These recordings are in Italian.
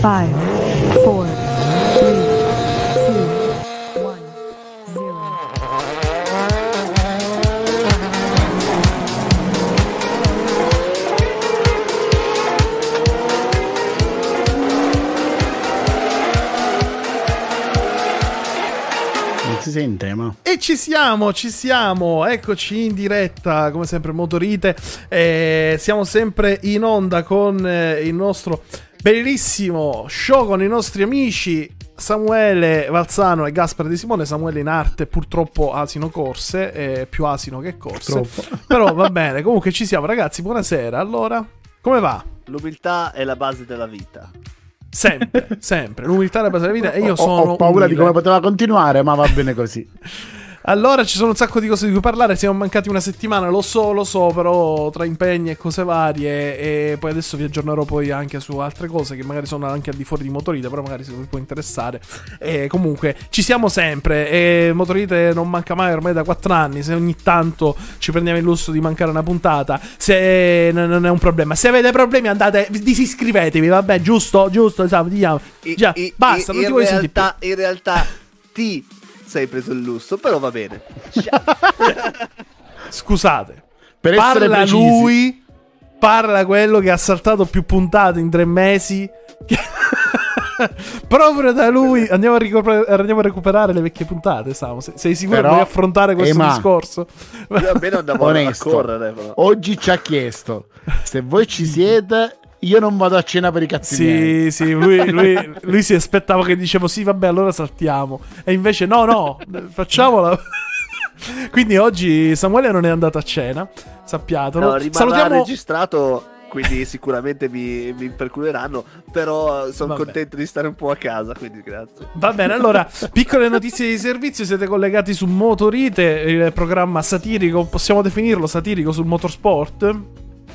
five, four, three, two, one, zero. Non si sente, ma. E ci siamo, ci siamo, eccoci in diretta, come sempre Motorite, Eh, siamo sempre in onda con eh, il nostro bellissimo show con i nostri amici Samuele Valzano e Gaspare Di Simone, Samuele in arte purtroppo asino corse, eh, più asino che corse, però va bene, comunque ci siamo ragazzi, buonasera, allora, come va? L'umiltà è la base della vita. Sempre, sempre, l'umiltà è la base della vita e io Ho- sono ho, paura di umile. come poteva continuare, ma va bene così. Allora ci sono un sacco di cose di cui parlare, siamo mancati una settimana, lo so, lo so, però tra impegni e cose varie e poi adesso vi aggiornerò poi anche su altre cose che magari sono anche al di fuori di Motorite, però magari se vi può interessare. E comunque ci siamo sempre e Motorite non manca mai ormai da 4 anni, se ogni tanto ci prendiamo il lusso di mancare una puntata, se non è un problema. Se avete problemi andate, disiscrivetevi, vabbè, giusto, giusto, esatto, diciamo. Già, basta, i- non ti in voglio sentire realtà, in realtà ti sei preso il lusso, però va bene. Scusate. Per essere parla precisi. lui, parla quello che ha saltato più puntate in tre mesi. Proprio da lui andiamo a, ricopre- andiamo a recuperare le vecchie puntate. Samu. Se- Sei sicuro Però, di affrontare questo Ema, discorso? Io almeno andavo Onesto. a correre. Però. Oggi ci ha chiesto se voi ci siete. Io non vado a cena per i cazzi miei. Sì, sì, lui, lui- lui si aspettava che dicevo sì, vabbè, allora saltiamo. E invece no, no, facciamola. Quindi oggi Samuele non è andato a cena, sappiatelo. No, Salutiamo registrato, quindi sicuramente mi, mi perculeranno, però sono contento di stare un po' a casa, quindi grazie. Va bene, allora, piccole notizie di servizio, siete collegati su Motorite, il programma satirico, possiamo definirlo satirico sul motorsport?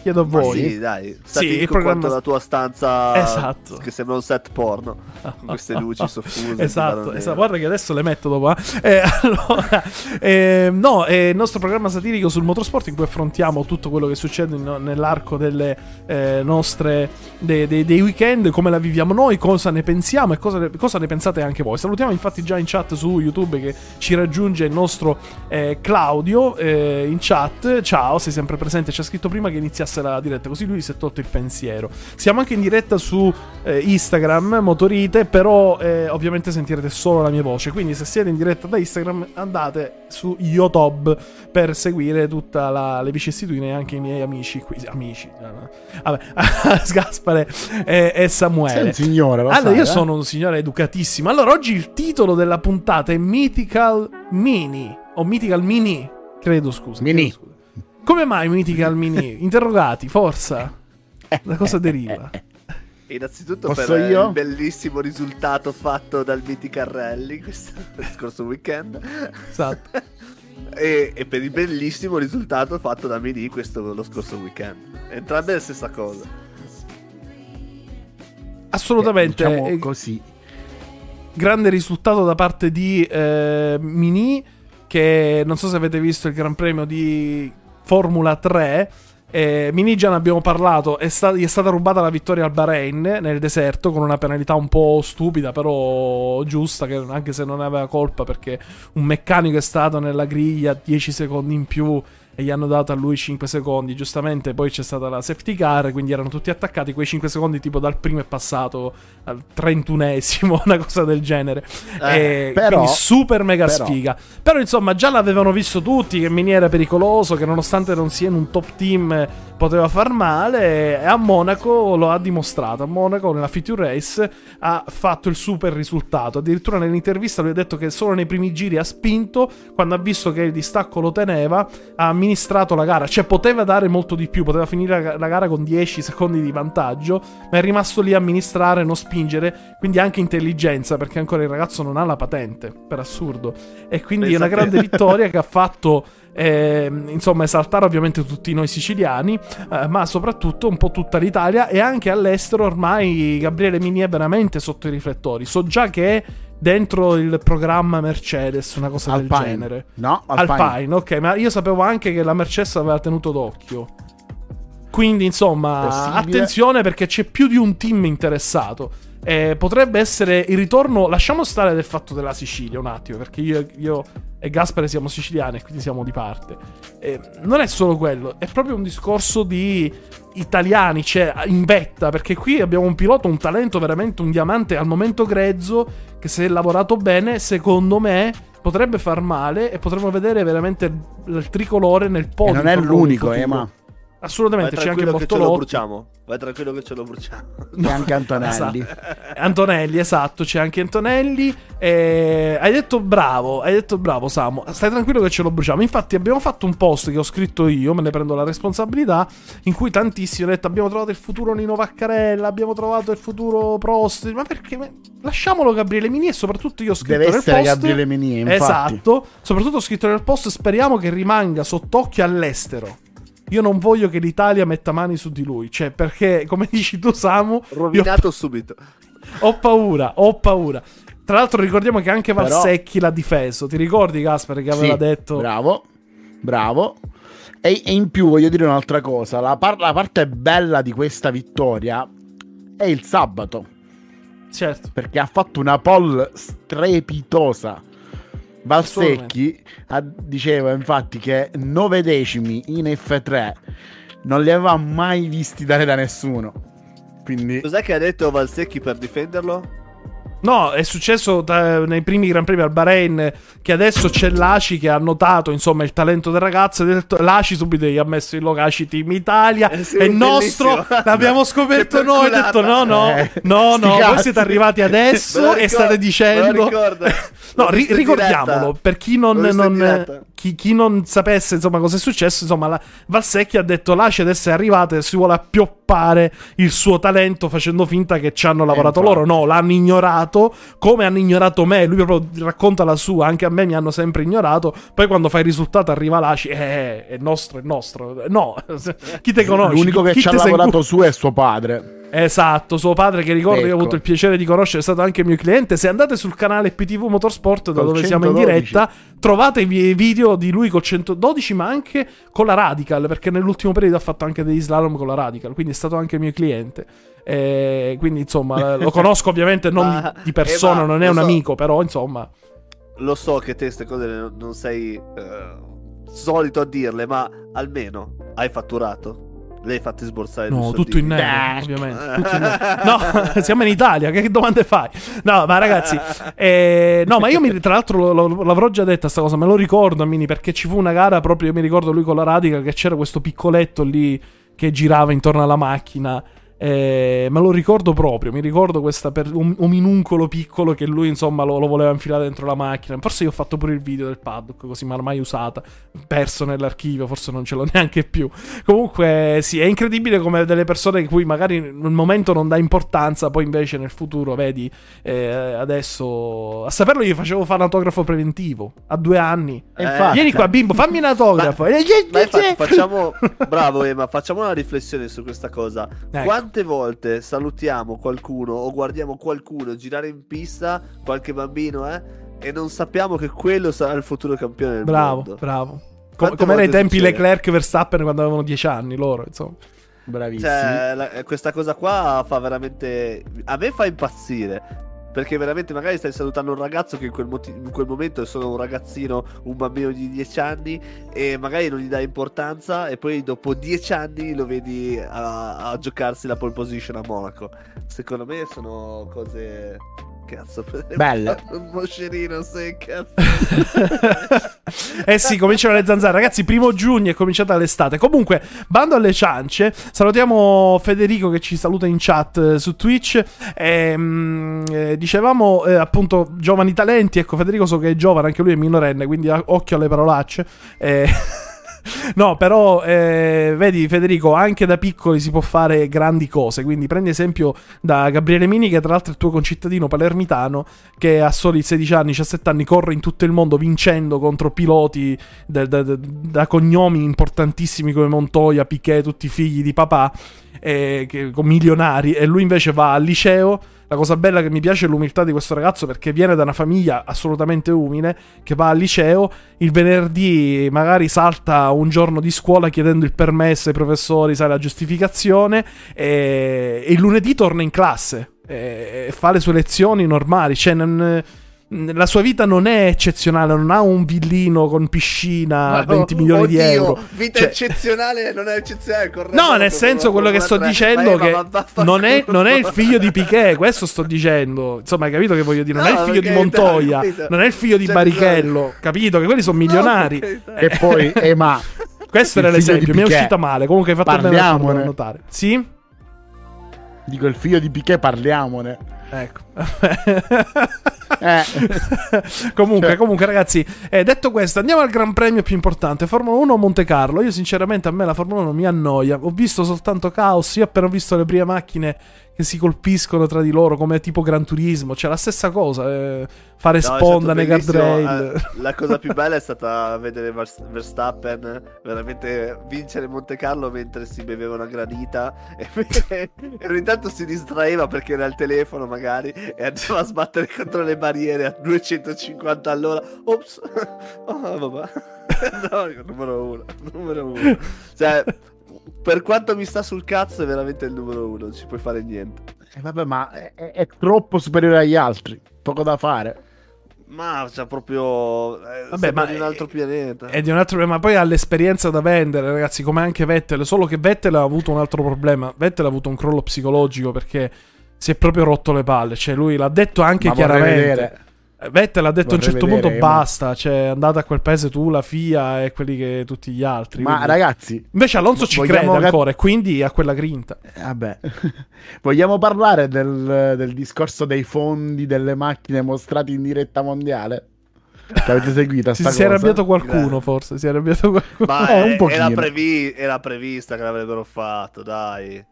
Chiedo a Ma voi. sì, dai, Sì, il programma- la tua stanza Esatto. che sembra un set porno, con queste luci soffuse. Esatto, esatto, guarda che adesso le metto dopo. eh. Eh, allora, eh, no, è il nostro programma satirico sul motorsport in cui affrontiamo tutto quello che succede in- nell'arco delle eh, nostre de- de- dei weekend, come la viviamo noi, cosa ne pensiamo e cosa ne, cosa ne pensate anche voi. Salutiamo infatti già in chat su YouTube che ci raggiunge il nostro eh, Claudio eh, in chat. Ciao, sei sempre presente. Ci ha scritto prima che iniziasse la diretta, così lui si è tolto il pensiero. Siamo anche in diretta su eh, Instagram, Motorite, però eh, ovviamente sentirete solo la mia voce. Quindi se siete in diretta da Instagram andate su YouTube per seguire tutte le vicissitudini e anche i miei amici qui. Amici, no. vabbè, Gaspare e, e Samuele. Sei un signore, lo Allora, sai, io eh? sono un signore educatissimo. Allora, oggi il titolo della puntata è Mythical Mini. O Mythical Mini, credo, scusa. Mini. credo, scusa. Come mai Mythical Mini? Interrogati, forza. Da cosa deriva? Innanzitutto Posso per io? il bellissimo risultato fatto dal Mythical Rally questo lo scorso weekend Esatto. e, e per il bellissimo risultato fatto da Mini questo lo scorso weekend. Entrambe la stessa cosa. Assolutamente. Diciamo eh, così. grande risultato da parte di eh, Mini che non so se avete visto il Gran Premio di Formula 3 eh, Mini già ne abbiamo parlato è, sta- gli è stata rubata la vittoria al Bahrain nel deserto con una penalità un po' stupida però giusta che anche se non aveva colpa perché un meccanico è stato nella griglia 10 secondi in più e gli hanno dato a lui 5 secondi. Giustamente poi c'è stata la safety car, quindi erano tutti attaccati. Quei 5 secondi, tipo dal primo è passato al 31esimo, una cosa del genere. Eh, E però- quindi super mega però- sfiga. Però insomma, già l'avevano visto tutti che Mini era pericoloso, che nonostante non sia in un top team poteva far male. E a Monaco lo ha dimostrato. A Monaco, nella Feature Race, ha fatto il super risultato. Addirittura nell'intervista lui ha detto che solo nei primi giri ha spinto. Quando ha visto che il distacco lo teneva, ha amministrato la gara. Cioè, poteva dare molto di più. Poteva finire la, la gara con 10 secondi di vantaggio. Ma è rimasto lì a amministrare, non spingere. Quindi anche intelligenza, perché ancora il ragazzo non ha la patente. Per assurdo. E quindi è una te. grande vittoria che ha fatto. eh, insomma, esaltare ovviamente tutti noi siciliani, eh, ma soprattutto un po' tutta l'Italia e anche all'estero. Ormai Gabriele Mini è veramente sotto i riflettori. So già che è dentro il programma Mercedes, una cosa del Alpine. genere. No, Alpine. Alpine. ok, ma io sapevo anche che la Mercedes aveva tenuto d'occhio. Quindi, insomma, Possibile. attenzione perché c'è più di un team interessato. Eh, potrebbe essere il ritorno. Lasciamo stare del fatto della Sicilia un attimo, perché io, io e Gaspare siamo siciliani e quindi siamo di parte. Eh, non è solo quello, è proprio un discorso di italiani, cioè in vetta, perché qui abbiamo un pilota, un talento, veramente un diamante al momento grezzo, che se lavorato bene, secondo me potrebbe far male e potremmo vedere veramente il, tricolore nel E podio. non è l'unico, futuro. eh, Assolutamente, c'è anche che ce lo Bortolotti. bruciamo. Vai tranquillo che ce lo bruciamo. e anche Antonelli. Esatto. Antonelli, esatto, c'è anche Antonelli. Eh, hai detto bravo, hai detto bravo Samu. Stai tranquillo che ce lo bruciamo. Infatti abbiamo fatto un post che ho scritto io, me ne prendo la responsabilità, in cui tantissimi hanno detto abbiamo trovato il futuro Nino Vaccarella, abbiamo trovato il futuro Prost. Ma perché? Ma Lasciamolo Gabriele Mini e soprattutto io ho scritto Deve nel essere post... Gabriele Mini, infatti. Esatto, soprattutto ho scritto nel post speriamo che rimanga sott'occhio all'estero. Io non voglio che l'Italia metta mani su di lui, cioè perché come dici tu Samu, Rovinato subito. ho paura, ho paura. Tra l'altro ricordiamo che anche Però- Valsecchi l'ha difeso. Ti ricordi Gasper che aveva Sì, detto... Bravo, bravo. E, e in più voglio dire un'altra cosa: la, par- la parte bella di questa vittoria è il sabato, Certo. perché ha fatto una poll strepitosa. Valsecchi ha- diceva infatti che 9 decimi in F3 non li aveva mai visti dare da nessuno. Quindi Cos'è che ha detto Valsecchi per difenderlo? No, è successo da- nei primi Gran Premi al Bahrain che adesso c'è l'ACI che ha notato insomma il talento del ragazzo e ha detto- l'ACI subito gli ha messo il logaci Team Italia Eh sì, è nostro, bellissimo. l'abbiamo scoperto noi, perculata. detto no no, Eh, no no, voi cazzi. siete arrivati adesso lo e ricordo, state dicendo... ricordo. No, ri- in ricordiamolo diretta. per chi non, in non- chi, chi non sapesse insomma cosa è successo. Insomma, la Valsecchi ha detto: L'ACI adesso è arrivata e si vuole appioppare il suo talento facendo finta che ci hanno lavorato infatti. loro. No, l'hanno ignorato come hanno ignorato me. Lui proprio racconta la sua. Anche a me mi hanno sempre ignorato. Poi quando fa il risultato arriva l'ACI. Eh, è nostro, è nostro. No, chi te conosce? l'unico che chi ci ha sei lavorato cu- su è suo padre. Esatto, suo padre che ricordo io ho Ecco. avuto il piacere di conoscere, è stato anche mio cliente. Se andate sul canale PTV Motorsport da Col dove siamo in 112. diretta, trovate i vi- video di lui col 112 ma anche con la Radical, perché nell'ultimo periodo ha fatto anche degli slalom con la Radical, quindi è stato anche mio cliente. Eh, quindi insomma lo conosco ovviamente non Ma- di persona, eh, ma non è un so. amico, però insomma... Lo so che te queste cose non non sei eh, solito a dirle, ma almeno hai fatturato. Lei fatti sborsare No, tutto in nero, ovviamente. tutto in nero. No, siamo in Italia, che domande fai? No, ma ragazzi, eh, no, ma io mi, tra l'altro lo- lo- l'avrò già detta sta cosa, me lo ricordo, Mini, perché ci fu una gara proprio, io mi ricordo lui con la Radica, che c'era questo piccoletto lì che girava intorno alla macchina. Eh, me lo ricordo proprio, mi ricordo questa per un, un minuncolo piccolo che lui insomma lo, lo voleva infilare dentro la macchina. Forse io ho fatto pure il video del paddock, così ma mai usata, perso nell'archivio, forse non ce l'ho neanche più. Comunque, sì, è incredibile come delle persone cui magari nel momento non dà importanza, poi invece nel futuro, vedi, eh, adesso a saperlo gli facevo fare un autografo preventivo a due anni. E Eh, infatti, Vieni qua, bimbo, fammi un autografo. Ma- Eh, Ma infatti facciamo, bravo Emma, facciamo una riflessione su questa cosa. Ecco. Quante volte salutiamo qualcuno o guardiamo qualcuno girare in pista, qualche bambino, eh, e non sappiamo che quello sarà il futuro campione del Bravo, mondo. bravo. Quante come volte tempi succede? Leclerc Verstappen quando avevano dieci anni loro, insomma. bravissimi. Cioè, la- questa cosa qua fa veramente. A me fa impazzire. Perché veramente magari stai salutando un ragazzo che in quel, moti- in quel momento è solo un ragazzino, un bambino di 10 anni, e magari non gli dai importanza, e poi dopo 10 anni lo vedi a, a giocarsi la pole position a Monaco. Secondo me sono cose. Cazzo, Belle. Un moscerino, sei cazzo. eh sì, cominciano le zanzare. Ragazzi, primo giugno è cominciata l'estate. Comunque, bando alle ciance. Salutiamo Federico che ci saluta in chat eh, su Twitch. Ehm, eh, dicevamo eh, appunto giovani talenti. Ecco, Federico so che è giovane, anche lui è minorenne, quindi occhio alle parolacce. Eh, No, però eh, vedi Federico, anche da piccoli si può fare grandi cose, quindi prendi esempio da Gabriele Mini che tra l'altro è il tuo concittadino palermitano che a soli 16 anni, 17 anni corre in tutto il mondo vincendo contro piloti da, da- da- cognomi importantissimi come Montoya, Piquet, tutti figli di papà, eh, che- milionari e lui invece va al liceo la cosa bella che mi piace è l'umiltà di questo ragazzo perché viene da una famiglia assolutamente umile, che va al liceo, il venerdì magari salta un giorno di scuola chiedendo il permesso ai professori, sai, la giustificazione, e, e il lunedì torna in classe e, e fa le sue lezioni normali, cioè non la sua vita non è eccezionale, non ha un villino con piscina, 20 milioni oddio, di euro. Vita Cioè- eccezionale, non è eccezionale. corretto, No, nel senso quello che sto dicendo che non è, non è il figlio di Piquet, questo sto dicendo. Insomma, hai capito che voglio dire? Non No, è il figlio di Montoya, non è il figlio di Cioè, Barrichello, capito? Che quelli sono milionari. E poi, eh, ma Questo il era l'esempio, mi è uscita male. Comunque hai fatto bene a notare. Sì? dico il figlio di Piquet, parliamone. Ecco. Eh. comunque, Cioè- comunque, ragazzi, eh, detto questo, andiamo al Gran Premio più importante: Formula 1 Monte Carlo. Io, sinceramente, a me la Formula 1 mi annoia. Ho visto soltanto caos. Io ho appena visto le prime macchine che si colpiscono tra di loro, come tipo Gran Turismo. C'è la stessa cosa: eh, fare No, sponda nei guardrail. Eh, La cosa più bella è stata vedere Vers- Verstappen veramente vincere Monte Carlo mentre si beveva una granita e, e ogni tanto si distraeva perché era al telefono magari e andava a sbattere contro le barriere a 250 all'ora. Ops, oh, vabbè. No, numero uno, numero uno. Cioè, per quanto mi sta sul cazzo è veramente il numero uno, non ci puoi fare niente. Eh, vabbè, ma è, è- troppo superiore agli altri. Poco da fare. Ma c'è proprio... Eh, Vabbè, ma di un altro è- pianeta. È di un altro ma poi ha l'esperienza da vendere, ragazzi, come anche Vettel, solo che Vettel ha avuto un altro problema. Vettel ha avuto un crollo psicologico perché si è proprio rotto le palle, cioè lui l'ha detto anche Ma chiaramente. Eh, Vettel ha detto a un certo vedere, punto ma- basta, cioè andate a quel paese tu, la FIA e quelli che tutti gli altri. Ma quindi- ragazzi, Invece Alonso ci crede cap- ancora e quindi ha quella grinta. eh, vabbè, vogliamo parlare del, del discorso dei fondi delle macchine mostrati in diretta mondiale? Che avete seguito Si, si è arrabbiato qualcuno, Grande. forse. Si è arrabbiato qualcuno. Ma Eh, un eh, pochino. era, previ- era prevista che l'avrebbero fatto, dai.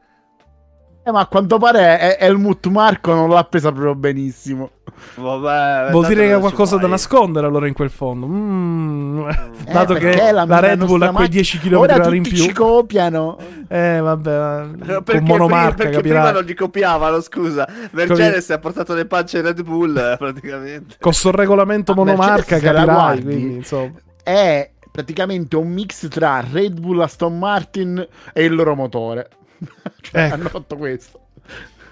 Eh, ma a quanto pare eh, Helmut Marco non l'ha presa proprio benissimo. Vabbè, Vuol dire che ha qualcosa da nascondere allora in quel fondo. Mm, dato Eh, che perché la, la- Red Bull ha quei macchina- 10 km Ora in tutti più. ci copiano. Eh, vabbè, Perché, con monomarca, prima, perché capirai. prima non li copiavano, scusa. Mercedes ha portato le pance Red Bull, eh, praticamente. Con sto regolamento Ah, monomarca, la guardi, Quindi, insomma. È praticamente un mix tra Red Bull, Aston Martin e il loro motore. cioè, Ecco. hanno fatto questo.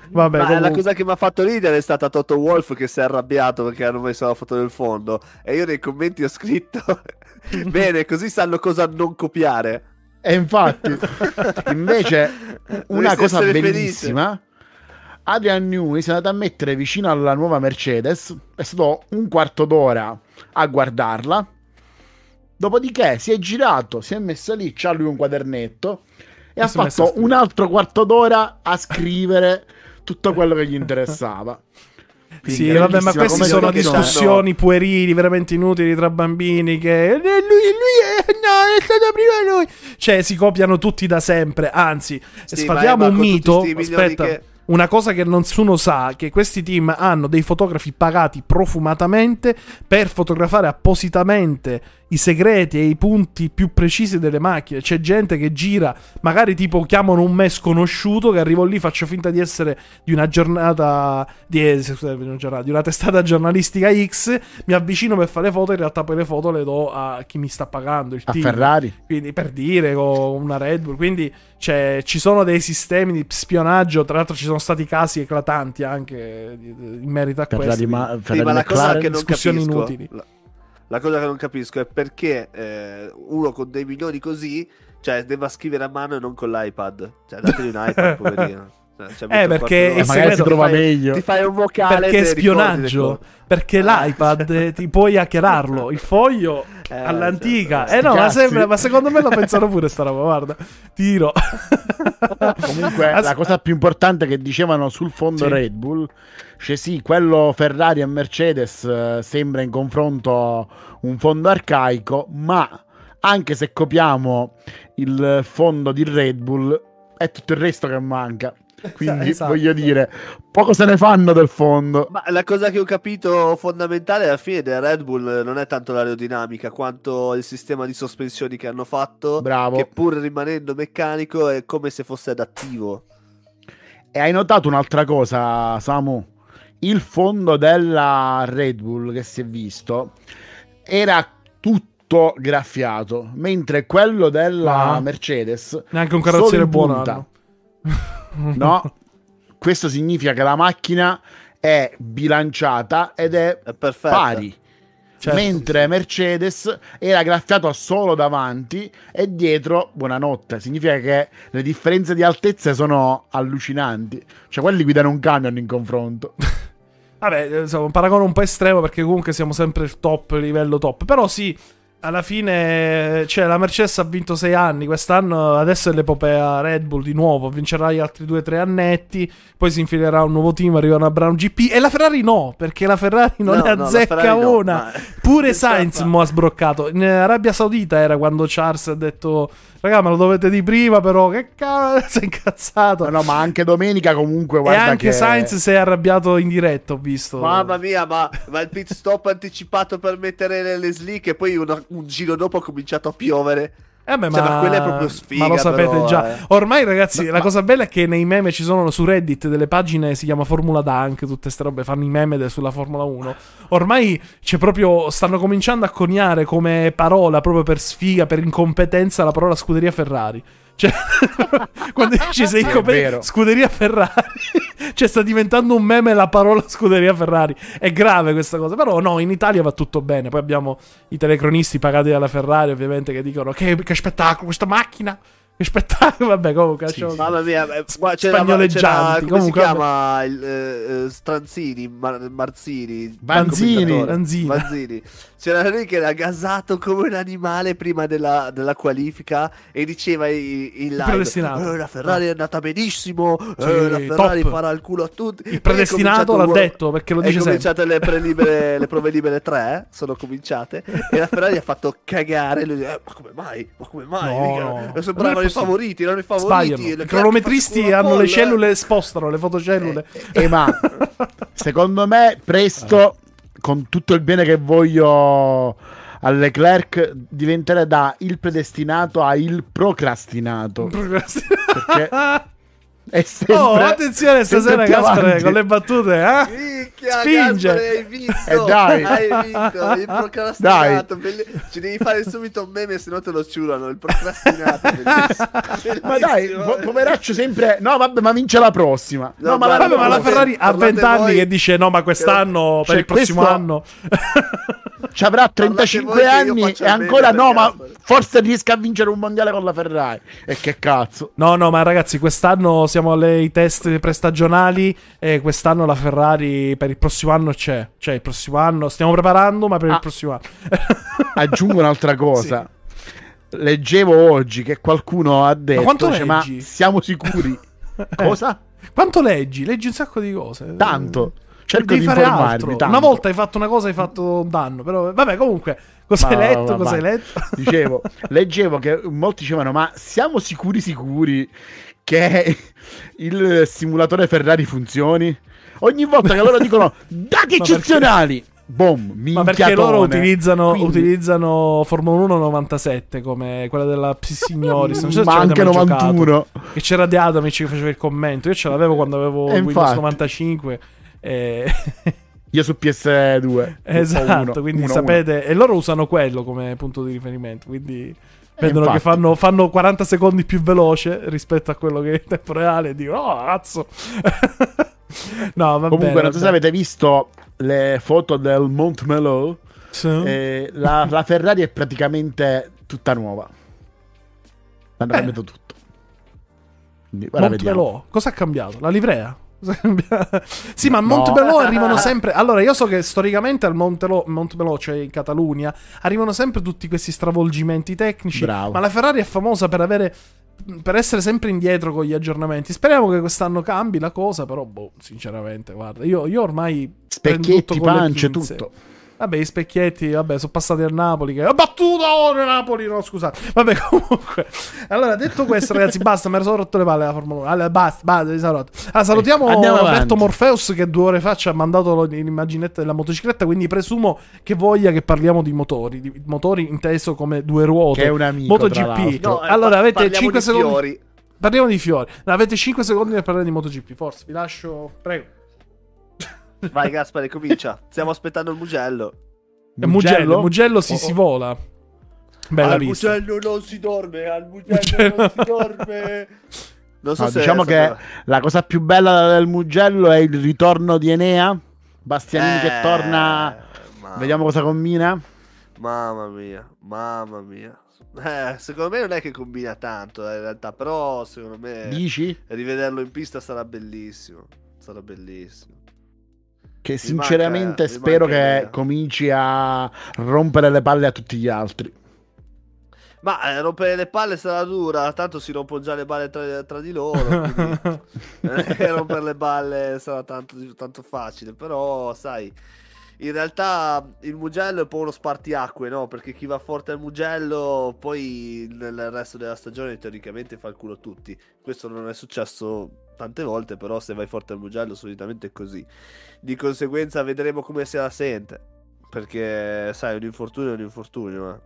Vabbè, Ma comunque- la cosa che mi ha fatto ridere è stata Toto Wolf che si è arrabbiato perché hanno messo la foto del fondo. E io nei commenti ho scritto: Bene, così sanno cosa non copiare. E infatti, invece, una Dovresti cosa essere felice. bellissima. Adrian Newey si è andato a mettere vicino alla nuova Mercedes. È stato un quarto d'ora a guardarla. Dopodiché si è girato, si è messo lì, c'ha lui un quadernetto e ha è fatto un altro quarto d'ora a scrivere tutto quello che gli interessava. Sì, Quindi, vabbè, ma queste sono discussioni puerili, veramente inutili tra bambini. Che eh, lui, lui è, no, è stato prima lui. Cioè, si copiano tutti da sempre. Anzi, Sì, sfatiamo un mito. Aspetta. che- Una cosa che nessuno sa, che questi team hanno dei fotografi pagati profumatamente per fotografare appositamente i segreti e i punti più precisi delle macchine. C'è gente che gira, magari tipo chiamano un me sconosciuto che arrivo lì, faccio finta di essere di una giornata di, eh, scusate, di una, giornata, di una testata giornalistica X, mi avvicino per fare foto, in realtà poi le foto le do a chi mi sta pagando, il A team. Ferrari. Quindi per dire con una Red Bull, quindi c'è- ci sono dei sistemi di spionaggio. Tra l'altro, ci sono stati casi eclatanti anche di- in merito a questo. Ferrari, ma, Sì, Ferrari ma la cosa che non capisco, inutili. La, la cosa che non capisco è perché eh, uno con dei milioni così, cioè, debba scrivere a mano e non con l'iPad. Cioè, dategli un iPad, poverino. Cioè, ci ha Eh, perché il Eh, magari si segreto- trova ti fai- meglio. Ti fai un vocale perché è spionaggio. Perché Eh. l'iPad eh, ti puoi hackerarlo. Il foglio Eh, all'antica. certo. Eh no, ma, sembra, ma secondo me lo pensano pure sta roba. Guarda, tiro. Comunque, As- la cosa più importante che dicevano sul fondo Sì. Red Bull, cioè sì, quello Ferrari e Mercedes eh, sembra in confronto un fondo arcaico, ma anche se copiamo il fondo di Red Bull, è tutto il resto che manca. Quindi Esatto. voglio dire, poco se ne fanno del fondo. Ma la cosa che ho capito fondamentale alla fine del Red Bull non è tanto l'aerodinamica quanto il sistema di sospensioni che hanno fatto, Bravo. che pur rimanendo meccanico è come se fosse adattivo. E hai notato un'altra cosa, Samu? Il fondo della Red Bull che si è visto era tutto graffiato, mentre quello della Ah. Mercedes Neanche un carrozziere buono. No, questo significa che la macchina è bilanciata ed è È pari. Certo. mentre Mercedes era graffiato solo davanti e dietro, buonanotte. Significa che le differenze di altezza sono allucinanti. Cioè, quelli guidano un camion in confronto. Vabbè, eh, insomma, un paragone un po' estremo perché comunque siamo sempre il top, livello top. Però sì, alla fine, cioè, la Mercedes ha vinto sei anni. Quest'anno adesso è l'epopea Red Bull di nuovo. Vincerà gli altri due o tre annetti. Poi si infilerà un nuovo team, arriva una Brown GP. E la Ferrari no, perché la Ferrari non No, ne no, azzecca Ferrari no, una. ma- Pure Sainz mo ha sbroccato. In Arabia Saudita era quando Charles ha detto: Raga, me lo dovete di prima, però che cazzo, è incazzato. No, no, ma anche domenica comunque e guarda anche che... Sainz si è arrabbiato in diretta, ho visto. Mamma mia, ma, ma il pit stop anticipato per mettere le, le slick e poi una- un giro dopo ha cominciato a piovere. Eh beh, Cioè, ma, ma quella è proprio sfiga, ma lo sapete però, già. eh. Ormai, ragazzi, No, la ma- cosa bella è che nei meme ci sono su Reddit delle pagine, si chiama Formula Dunk, tutte queste robe, fanno i meme de- sulla Formula 1. Ormai c'è proprio, stanno cominciando a coniare come parola, proprio per sfiga, per incompetenza, la parola scuderia Ferrari. Cioè, quando dici sei vero. scuderia Ferrari, cioè sta diventando un meme la parola scuderia Ferrari. È grave questa cosa, però no, in Italia va tutto bene. Poi abbiamo i telecronisti pagati dalla Ferrari, ovviamente, che dicono che, che spettacolo questa macchina. Spettacolo, vabbè, comunque. Sì, sì. Mamma mia, eh, c'era, Spagnoleggianti, c'era- come comunque, si chiama il eh, eh, Stranzini, Mar- Marzini, Banzini. Banzini. Banzini. C'era lui che era gasato come un animale prima della, della qualifica e diceva in, in live predestinato. "Eh, la Ferrari è andata benissimo, eh, Sì, la Ferrari top. farà il culo a tutti. Il predestinato l'ha detto perché lo dice sempre. cominciate le, pre libere- le prove libere 3 sono cominciate e la Ferrari ha fatto cagare lui dice, "Eh, ma come mai ma come mai No, no. eh, Sembravano i favoriti erano i favoriti Sbagliano. I cronometristi hanno le cellule, spostano le fotocellule. E ma secondo me presto, con tutto il bene che voglio a Leclerc, diventerà da il predestinato a il procrastinato. Perché è sempre, oh, attenzione stasera Gaspare avanti. con le battute, eh? Minchia, Spinge. Gaspare, hai vinto Eh, dai. hai vinto il procrastinato belli- ci devi fare subito un meme se no te lo ciurano il procrastinato bellissimo. Ma dai, po- poveraccio sempre. No, vabbè, ma vince la prossima. No, No, ma, guarda, Vabbè, ma la Ferrari ha parlate 20 anni voi- che dice no, ma quest'anno per Cioè, il prossimo questo- anno. ci avrà voi 35 che io anni e ancora no, per ma Gaspare. forse riesca a vincere un mondiale con la Ferrari. E che cazzo. No, no, ma ragazzi, quest'anno siamo ai test prestagionali e quest'anno la Ferrari per il prossimo anno c'è. Cioè, il prossimo anno stiamo preparando, ma per il Ah. prossimo anno. Aggiungo un'altra cosa. Leggevo oggi che qualcuno ha detto: quanto cioè, ma leggi? siamo sicuri? Cosa? Quanto leggi? Leggi un sacco di cose. Tanto. Cerco Devi di fare altro. tanto. Una volta hai fatto una cosa, hai fatto un danno. Però, vabbè, comunque, cosa hai Ma- letto? ma- Cosa hai letto? Dicevo, leggevo che molti dicevano: Ma siamo sicuri, sicuri che il simulatore Ferrari funzioni? Ogni volta che loro dicono dati eccezionali, boom, Ma perché loro utilizzano, Quindi- utilizzano Formula 1 97 come quella della Signoris. Non so ma anche mai giocato. 91. Che c'era De Adamic che faceva il commento. Io ce l'avevo quando avevo E Windows infatti. 95. E... Io su PS2. esatto, Uno, quindi uno, sapete. E loro usano quello come punto di riferimento. Quindi vedono che fanno, fanno 40 secondi più veloce rispetto a quello che è in tempo reale. E dicono, oh, cazzo. no, va Comunque, bene. non so se avete visto le foto del Mont Melo. Sì. eh, la, la Ferrari è praticamente tutta nuova. Hanno Eh. cambiato tutto. Quindi. Montebello, cosa ha cambiato? La livrea? Sì, ma a No. Montebello arrivano sempre. Allora, io so che storicamente al Montelo- Montebello, cioè in Catalunya, arrivano sempre tutti questi stravolgimenti tecnici. Bravo. Ma la Ferrari è famosa per avere. Per essere sempre indietro con gli aggiornamenti. Speriamo che quest'anno cambi la cosa, però, boh, sinceramente, guarda, io, io ormai. Specchietti, pance, tutto. Vabbè, i specchietti, vabbè, sono passati al Napoli. Che... Ho battuto ora Napoli, no, scusate. Vabbè, comunque. Allora, detto questo, ragazzi, basta, mi sono rotto le palle la Formula 1. Allora, basta, basta, mi sono rotto. Allora, salutiamo Andiamo Roberto avanti. Morpheus che due ore fa ci ha mandato l'immaginetta della motocicletta, quindi presumo che voglia che parliamo di motori, di motori inteso come due ruote. Che è un amico, MotoGP. No, eh, allora, avete parliamo 5 di secondi. fiori. Parliamo di fiori. Avete 5 secondi per parlare di MotoGP. Forza, vi lascio. Prego. Vai Gaspare, comincia. Stiamo aspettando il Mugello. Mugello, Mugello si, Oh, si oh. vola. Bella al vista. Mugello non si dorme, al Mugello Mugello. non si dorme. Non so No, se diciamo che la cosa più bella del Mugello è il ritorno di Enea. Bastianini che Eh, torna. mamma- Vediamo cosa combina. Mamma mia, mamma mia. Eh, secondo me non è che combina tanto eh, in realtà, però secondo me Dici? rivederlo in pista sarà bellissimo. Sarà bellissimo. Che sinceramente manca- spero che cominci a rompere le palle a tutti gli altri. Ma eh, rompere le palle sarà dura, tanto si rompono già le balle tra, tra di loro. quindi che rompere le balle sarà tanto, tanto facile, però sai, in realtà il Mugello è un po' uno spartiacque, no? Perché chi va forte al Mugello poi nel resto della stagione teoricamente fa il culo a tutti. Questo non è successo tante volte, però se vai forte al Mugello solitamente è così. Di conseguenza vedremo come se la sente. Perché sai, un infortunio è un infortunio, eh.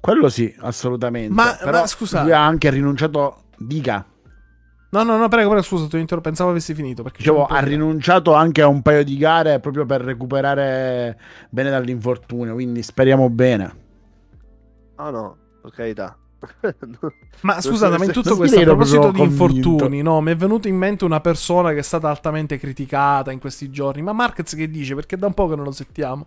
Quello sì, assolutamente. Ma- Però ma scusa- lui ha anche rinunciato. Dica. No, no, no, prego, prego, scusa, ti pensavo avessi finito. Dicevo, ha di- rinunciato anche a un paio di gare proprio per recuperare bene dall'infortunio. Quindi speriamo bene. Ah no, per carità. Ma scusate, ma in tutto questo, a proposito di infortuni, no, mi è venuta in mente una persona che è stata altamente criticata in questi giorni. Ma Marquez che dice? Perché da un po' che non lo sentiamo.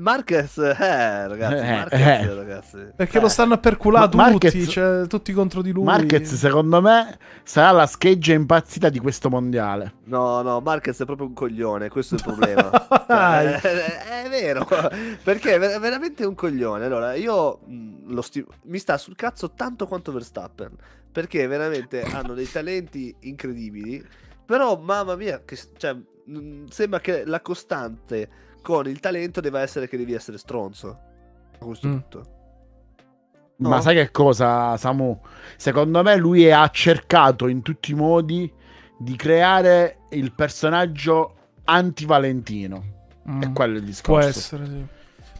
Marquez, eh, ragazzi, Eh, Marquez, eh. ragazzi. Perché Eh, lo stanno a perculare tutti, Marquez- cioè, tutti contro di lui. Marquez, secondo me, sarà la scheggia impazzita di questo mondiale. No, no, Marquez è proprio un coglione, questo è il problema. Dai. Eh, è, è vero, perché è ver- veramente un coglione. Allora, io lo sti- mi sta sul cazzo tanto quanto Verstappen, perché veramente hanno dei talenti incredibili, però mamma mia, che, cioè, mh, sembra che la costante con il talento deve essere che devi essere stronzo. A questo Mm. punto. Ma No. sai che cosa, Samu? Secondo me lui ha cercato in tutti i modi di creare il personaggio anti-Valentino. Mm, È quello il Può discorso. essere, sì.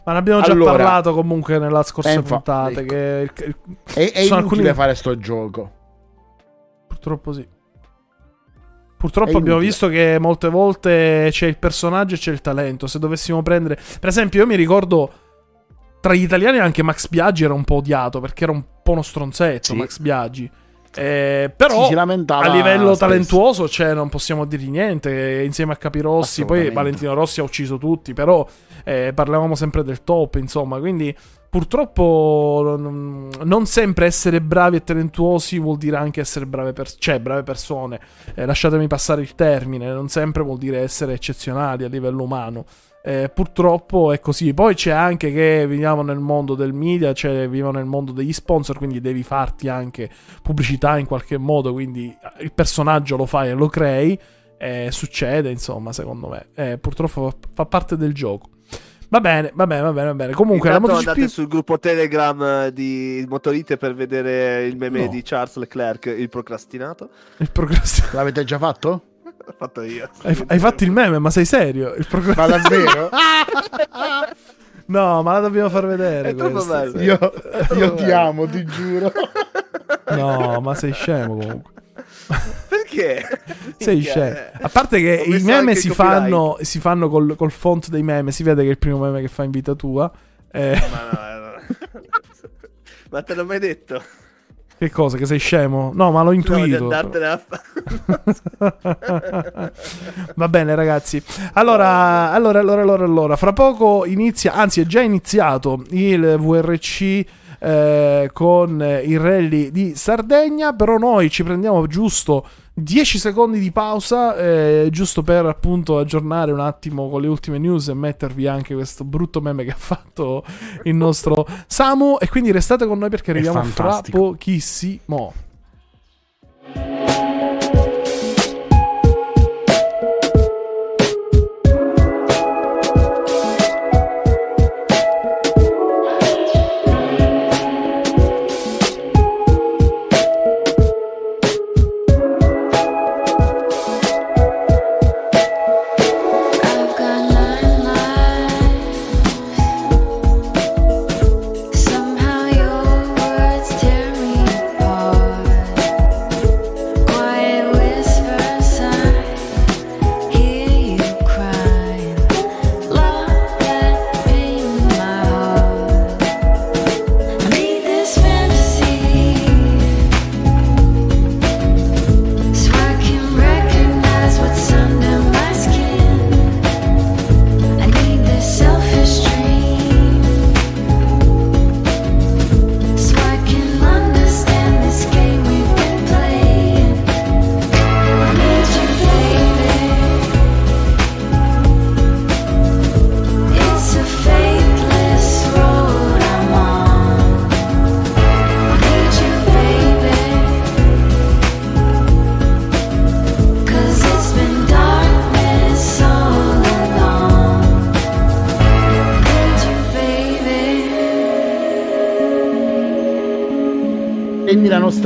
Ma ne abbiamo già Allora- parlato comunque nella scorsa Eh, infa- puntata. ecco. Che il- il- È, è Sono inutile alcuni- fare sto gioco. Purtroppo sì. Purtroppo abbiamo visto che molte volte c'è il personaggio e c'è il talento. Se dovessimo prendere. Per esempio, io mi ricordo. Tra gli italiani anche Max Biaggi era un po' odiato perché era un po' uno stronzetto. Sì. Max Biaggi. Eh, però Sì, a livello spesso. talentuoso, cioè, non possiamo dirgli niente. Insieme a Capirossi, poi. Valentino Rossi ha ucciso tutti. Però eh, parlavamo sempre del top, insomma. Quindi purtroppo non, sempre essere bravi e talentuosi vuol dire anche essere brave, pers- cioè, brave persone. Eh, lasciatemi passare il termine, non sempre vuol dire essere eccezionali a livello umano. Eh, purtroppo è così. Poi c'è anche che viviamo nel mondo del media, cioè viviamo nel mondo degli sponsor, quindi devi farti anche pubblicità in qualche modo. Quindi il personaggio lo fai e lo crei. Eh, succede, insomma, secondo me. Eh, purtroppo fa- parte del gioco. Va bene, va bene, va bene, va bene. Comunque, la Intanto MotoGP... andate sul gruppo Telegram eh, di Motorite per vedere il meme No. di Charles Leclerc, il procrastinato. Il progresso- L'avete già fatto? L'ho fatto io. Hai, hai fatto il meme, ma sei serio? Il progresso- Ma davvero? No, ma la dobbiamo far vedere. È troppo questa. bello. io io ti amo, ti giuro. No, ma sei scemo comunque. Perché? Sei scemo. eh. A parte che i meme si fanno, si fanno col, col font dei meme. Si vede che è il primo meme che fa in vita tua. Eh, Ma no, no. Ma te l'ho mai detto? Che cosa? Che sei scemo? No, ma l'ho intuito. Va bene, ragazzi. Allora, allora, allora, allora, allora, fra poco inizia, anzi, è già iniziato il VRC eh, con il rally di Sardegna. Però noi ci prendiamo giusto 10 secondi di pausa, eh, giusto per appunto aggiornare un attimo con le ultime news e mettervi anche questo brutto meme che ha fatto il nostro Samu. E quindi restate con noi perché arriviamo fra pochissimo.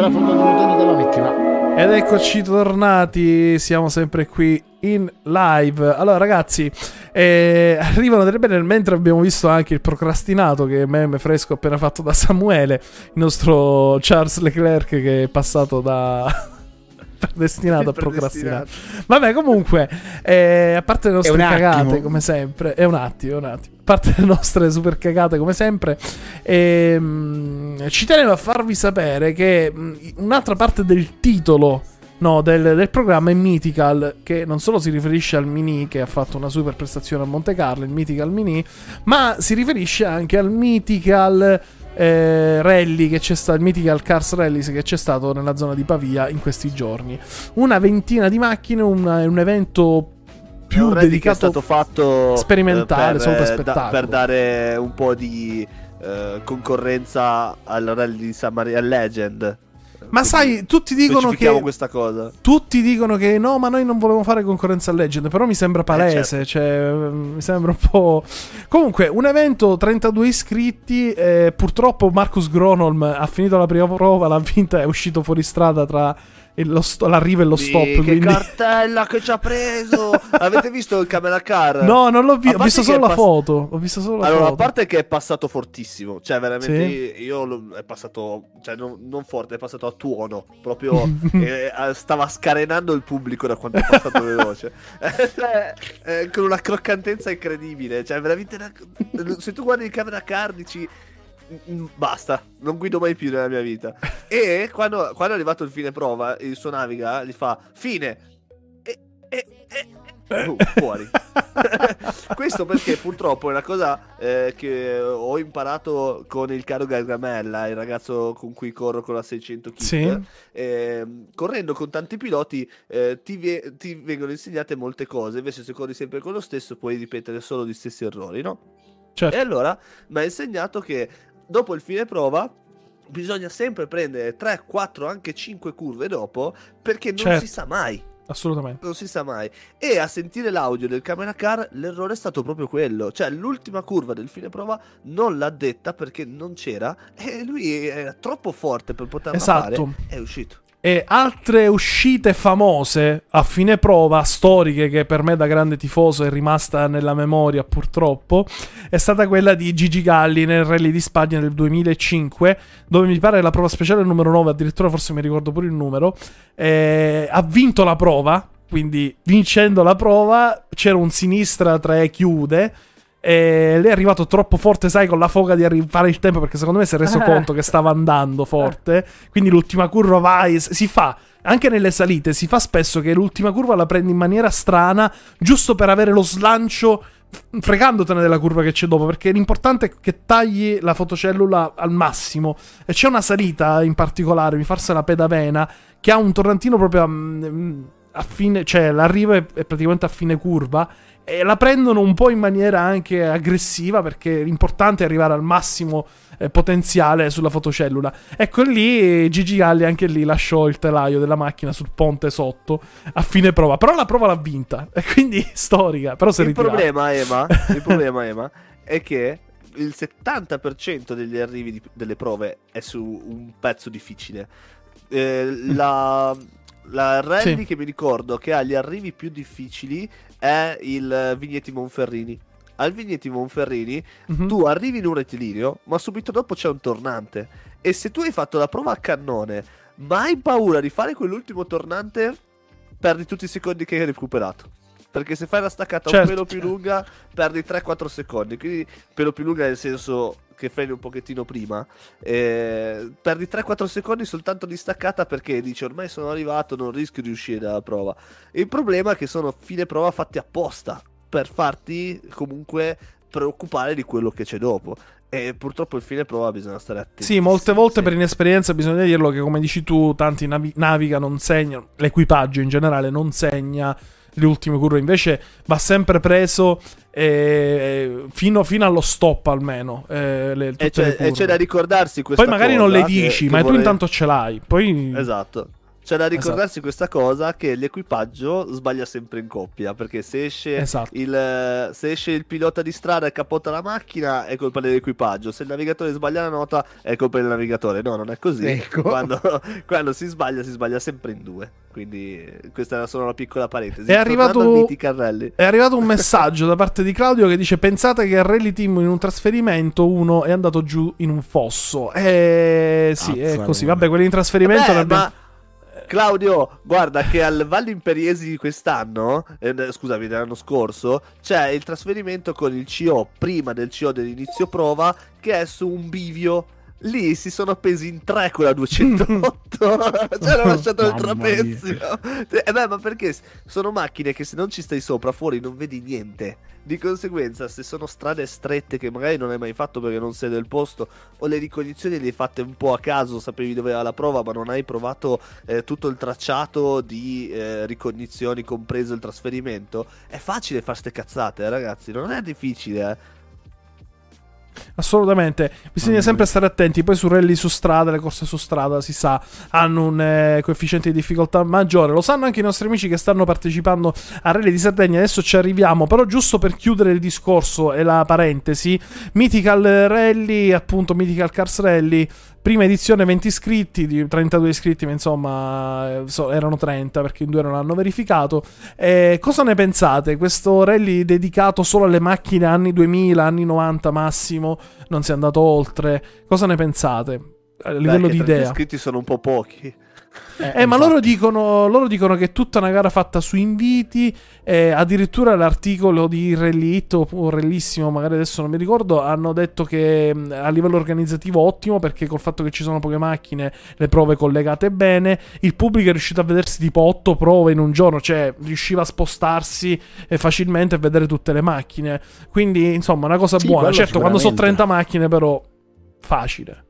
Foto di motori della macchina. Ed eccoci tornati, siamo sempre qui in live. Allora ragazzi, eh, arrivano delle belle mentre abbiamo visto anche il procrastinato che meme fresco appena fatto da Samuele, il nostro Charles Leclerc che è passato da... predestinato a procrastinare. Vabbè, comunque, eh, a parte le nostre cagate, attimo. come sempre, è un attimo, un attimo. A parte le nostre super cagate, come sempre, ehm, ci tenevo a farvi sapere che mh, un'altra parte del titolo. No, del, del programma è Mythical, che non solo si riferisce al Mini, che ha fatto una super prestazione a Monte Carlo, il Mythical Mini, ma si riferisce anche al Mythical eh, Rally che c'è stato, il Mythical Cars Rally che c'è stato nella zona di Pavia in questi giorni. Una ventina di macchine, una- un evento più che è dedicato stato fatto sperimentale, eh, solo per eh, da- per dare un po' di eh, concorrenza al rally di San Maria Legend. Ma sai, tutti dicono che questa cosa. Tutti dicono che no, ma noi non volevamo fare concorrenza a Legend. Però mi sembra palese. certo. Cioè, mm, mi sembra un po'. Comunque, un evento, 32 iscritti. eh, purtroppo Marcus Gronholm ha finito la prima prova, l'ha vinta, è uscito fuori strada tra sto- l'arrivo e lo stop. Sì, che quindi... cartella che ci ha preso! Avete visto il camera car? No, non l'ho visto. A Ho visto che solo pass- foto. Ho visto solo la Allora, a foto. parte che è passato fortissimo, cioè veramente Sì. io lo- è passato, cioè non, non forte, è passato a tuono, proprio eh, stava scarenando il pubblico da quanto è passato veloce, eh, con una croccantezza incredibile, cioè veramente, una- se tu guardi il camera car dici "Mm, basta, non guido mai più nella mia vita. E quando, quando è arrivato il fine prova, il suo naviga gli fa fine e, e, e, uh, fuori. Questo perché purtroppo è una cosa eh, che ho imparato con il caro Gargamella, il ragazzo con cui corro con la 600 kit. Sì. Ehm, correndo con tanti piloti eh, ti, vie- ti vengono insegnate molte cose, invece se corri sempre con lo stesso puoi ripetere solo gli stessi errori, no? Certo. E allora mi ha insegnato che dopo il fine prova bisogna sempre prendere 3, 4, anche 5 curve dopo perché non Certo. si sa mai Assolutamente. non si sa mai. E a sentire l'audio del camera car, l'errore è stato proprio quello. Cioè, l'ultima curva del fine prova non l'ha detta perché non c'era. E lui era troppo forte per poterla Esatto. fare. È uscito. E altre uscite famose a fine prova, storiche, che per me da grande tifoso è rimasta nella memoria purtroppo, è stata quella di Gigi Galli nel Rally di Spagna del 2005, dove mi pare la prova speciale numero 9, addirittura forse mi ricordo pure il numero, eh, ha vinto la prova, quindi vincendo la prova c'era un sinistra tra e chiude. E lei è arrivato troppo forte, sai, con la foga di arri- fare il tempo. Perché secondo me si è reso conto che stava andando forte. Quindi l'ultima curva vai. Si fa anche nelle salite. Si fa spesso che l'ultima curva la prendi in maniera strana, giusto per avere lo slancio. Fregandotene della curva che c'è dopo, perché l'importante è che tagli la fotocellula al massimo. E c'è una salita in particolare, mi farsa la pedavena, che ha un torrentino proprio a, mm, a fine, cioè l'arrivo è, è praticamente a fine curva e la prendono un po' in maniera anche aggressiva perché l'importante è arrivare al massimo eh, potenziale sulla fotocellula. Ecco lì Gigi Galli anche lì lasciò il telaio della macchina sul ponte sotto a fine prova, però la prova l'ha vinta e quindi storica, però è Il ritirato. problema, Ema, il problema, Ema, è che il 70% degli arrivi di- delle prove è su un pezzo difficile. Eh, la, la rally Sì. che mi ricordo che ha gli arrivi più difficili è il Vigneti Monferrini. Al Vigneti Monferrini Mhm. tu arrivi in un rettilineo, ma subito dopo c'è un tornante. E se tu hai fatto la prova a cannone, ma hai paura di fare quell'ultimo tornante, perdi tutti i secondi che hai recuperato. Perché se fai la staccata Certo. un pelo più lunga, perdi 3-4 secondi. Quindi, pelo più lunga nel senso che freni un pochettino prima. eh, perdi 3-4 secondi soltanto di staccata perché dici ormai sono arrivato, non rischio di uscire dalla prova. Il problema è che sono fine prova fatti apposta per farti comunque preoccupare di quello che c'è dopo. E purtroppo il fine prova bisogna stare attenti. Sì, molte volte Sì. per inesperienza bisogna dirlo che come dici tu, tanti navi- naviga non segnano, l'equipaggio in generale non segna le ultime curve, invece va sempre preso eh, fino, fino allo stop almeno. eh, le- E c'è, le e c'è da ricordarsi questa Poi magari non le che- dici, che ma tu vorrei- intanto ce l'hai. Poi Esatto. C'è da ricordarsi questa cosa che l'equipaggio sbaglia sempre in coppia, perché se esce, Esatto. il, eh, se esce il pilota di strada e capotta la macchina è colpa dell'equipaggio, se il navigatore sbaglia la nota è colpa del navigatore. No, non è così. Ecco. Quando, quando si sbaglia si sbaglia sempre in due. Quindi eh, questa era solo una piccola parentesi. È arrivato-. È arrivato un messaggio da parte di Claudio che dice: Pensate che al Rally Team in un trasferimento uno è andato giù in un fosso. Eh sì, è Cazzo, così. Vabbè, quelli in trasferimento Beh, ne abbiamo- ma Claudio, guarda che al Valle Imperiesi di quest'anno, eh, scusami, dell'anno scorso, c'è il trasferimento con il CO prima del CO dell'inizio prova che è su un bivio. Lì si sono appesi in tre con la 208. Ci hanno lasciato il trapezio. Eh beh, ma perché sono macchine che se non ci stai sopra fuori non vedi niente. Di conseguenza, se sono strade strette che magari non hai mai fatto perché non sei del posto, o le ricognizioni le hai fatte un po' a caso, sapevi dove era la prova, ma non hai provato eh, tutto il tracciato di eh, ricognizioni, compreso il trasferimento, è facile fare ste cazzate, eh, ragazzi. Non è difficile, eh. Assolutamente, bisogna sempre stare attenti. Poi su rally su strada, le corse su strada, si sa, hanno un eh, coefficiente di difficoltà maggiore. Lo sanno anche i nostri amici che stanno partecipando a Rally di Sardegna. Adesso ci arriviamo, però giusto per chiudere il discorso e la parentesi, Mythical Rally, appunto Mythical Cars Rally, prima edizione 20 iscritti, di 32 iscritti, ma insomma eh, erano 30 perché in due non hanno verificato. Eh, cosa ne pensate? Questo rally dedicato solo alle macchine anni 2000, anni 90 massimo, non si è andato oltre. Cosa ne pensate? A livello Beh, di che 30 idea. iscritti sono un po' pochi. Eh, ma loro dicono, loro dicono che è tutta una gara fatta su inviti. eh, addirittura l'articolo di It o Rellissimo, magari adesso non mi ricordo, hanno detto che mh, a livello organizzativo ottimo perché col fatto che ci sono poche macchine, le prove collegate bene. Il pubblico è riuscito a vedersi tipo 8 prove in un giorno, cioè riusciva a spostarsi eh, facilmente e vedere tutte le macchine. Quindi, insomma, una cosa Sì, buona. Certo, quando sono sicuramente. 30 macchine, però facile.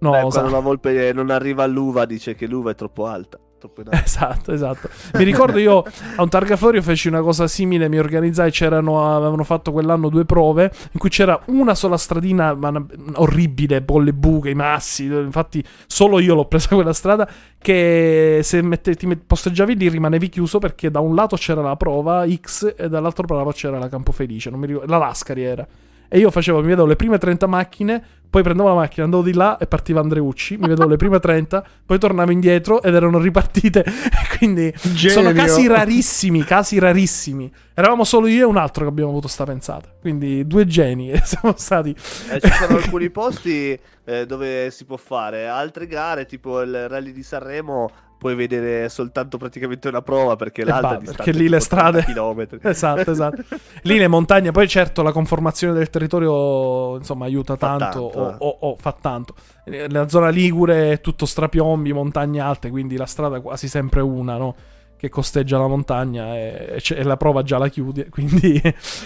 No, Beh, sa- quando la volpe non arriva all'uva dice che l'uva è troppo alta. Troppo in alto. Esatto, esatto. Mi ricordo io a un Targaflorio feci una cosa simile, mi organizzai, c'erano, avevano fatto quell'anno due prove in cui c'era una sola stradina ma una- orribile, con le buche, i massi, infatti solo io l'ho presa quella strada che se mette- ti met- posteggiavi lì rimanevi chiuso perché da un lato c'era la prova X e dall'altro lato c'era la Campofelice, non mi ricordo, la Lascari era. E io facevo, mi vedevo le prime 30 macchine, poi prendevo la macchina, andavo di là e partiva Andreucci, mi vedevo le prime 30, poi tornavo indietro ed erano ripartite. Quindi sono Genio. casi rarissimi, casi rarissimi. Eravamo solo io e un altro che abbiamo avuto sta pensata. Quindi due geni siamo stati. Eh, ci sono alcuni posti eh, dove si può fare, altre gare, tipo il rally di Sanremo, puoi vedere soltanto praticamente una prova perché l'altra bah, è distante perché lì le tipo 30 strade- chilometri. Esatto, esatto. Lì le montagne, poi certo la conformazione del territorio insomma aiuta Fa tanto, tanto, o, eh. o- o fa tanto. Eh, Nella zona Ligure è tutto strapiombi, montagne alte, quindi la strada è quasi sempre una, no? Che costeggia la montagna e, e la prova già la chiudi, quindi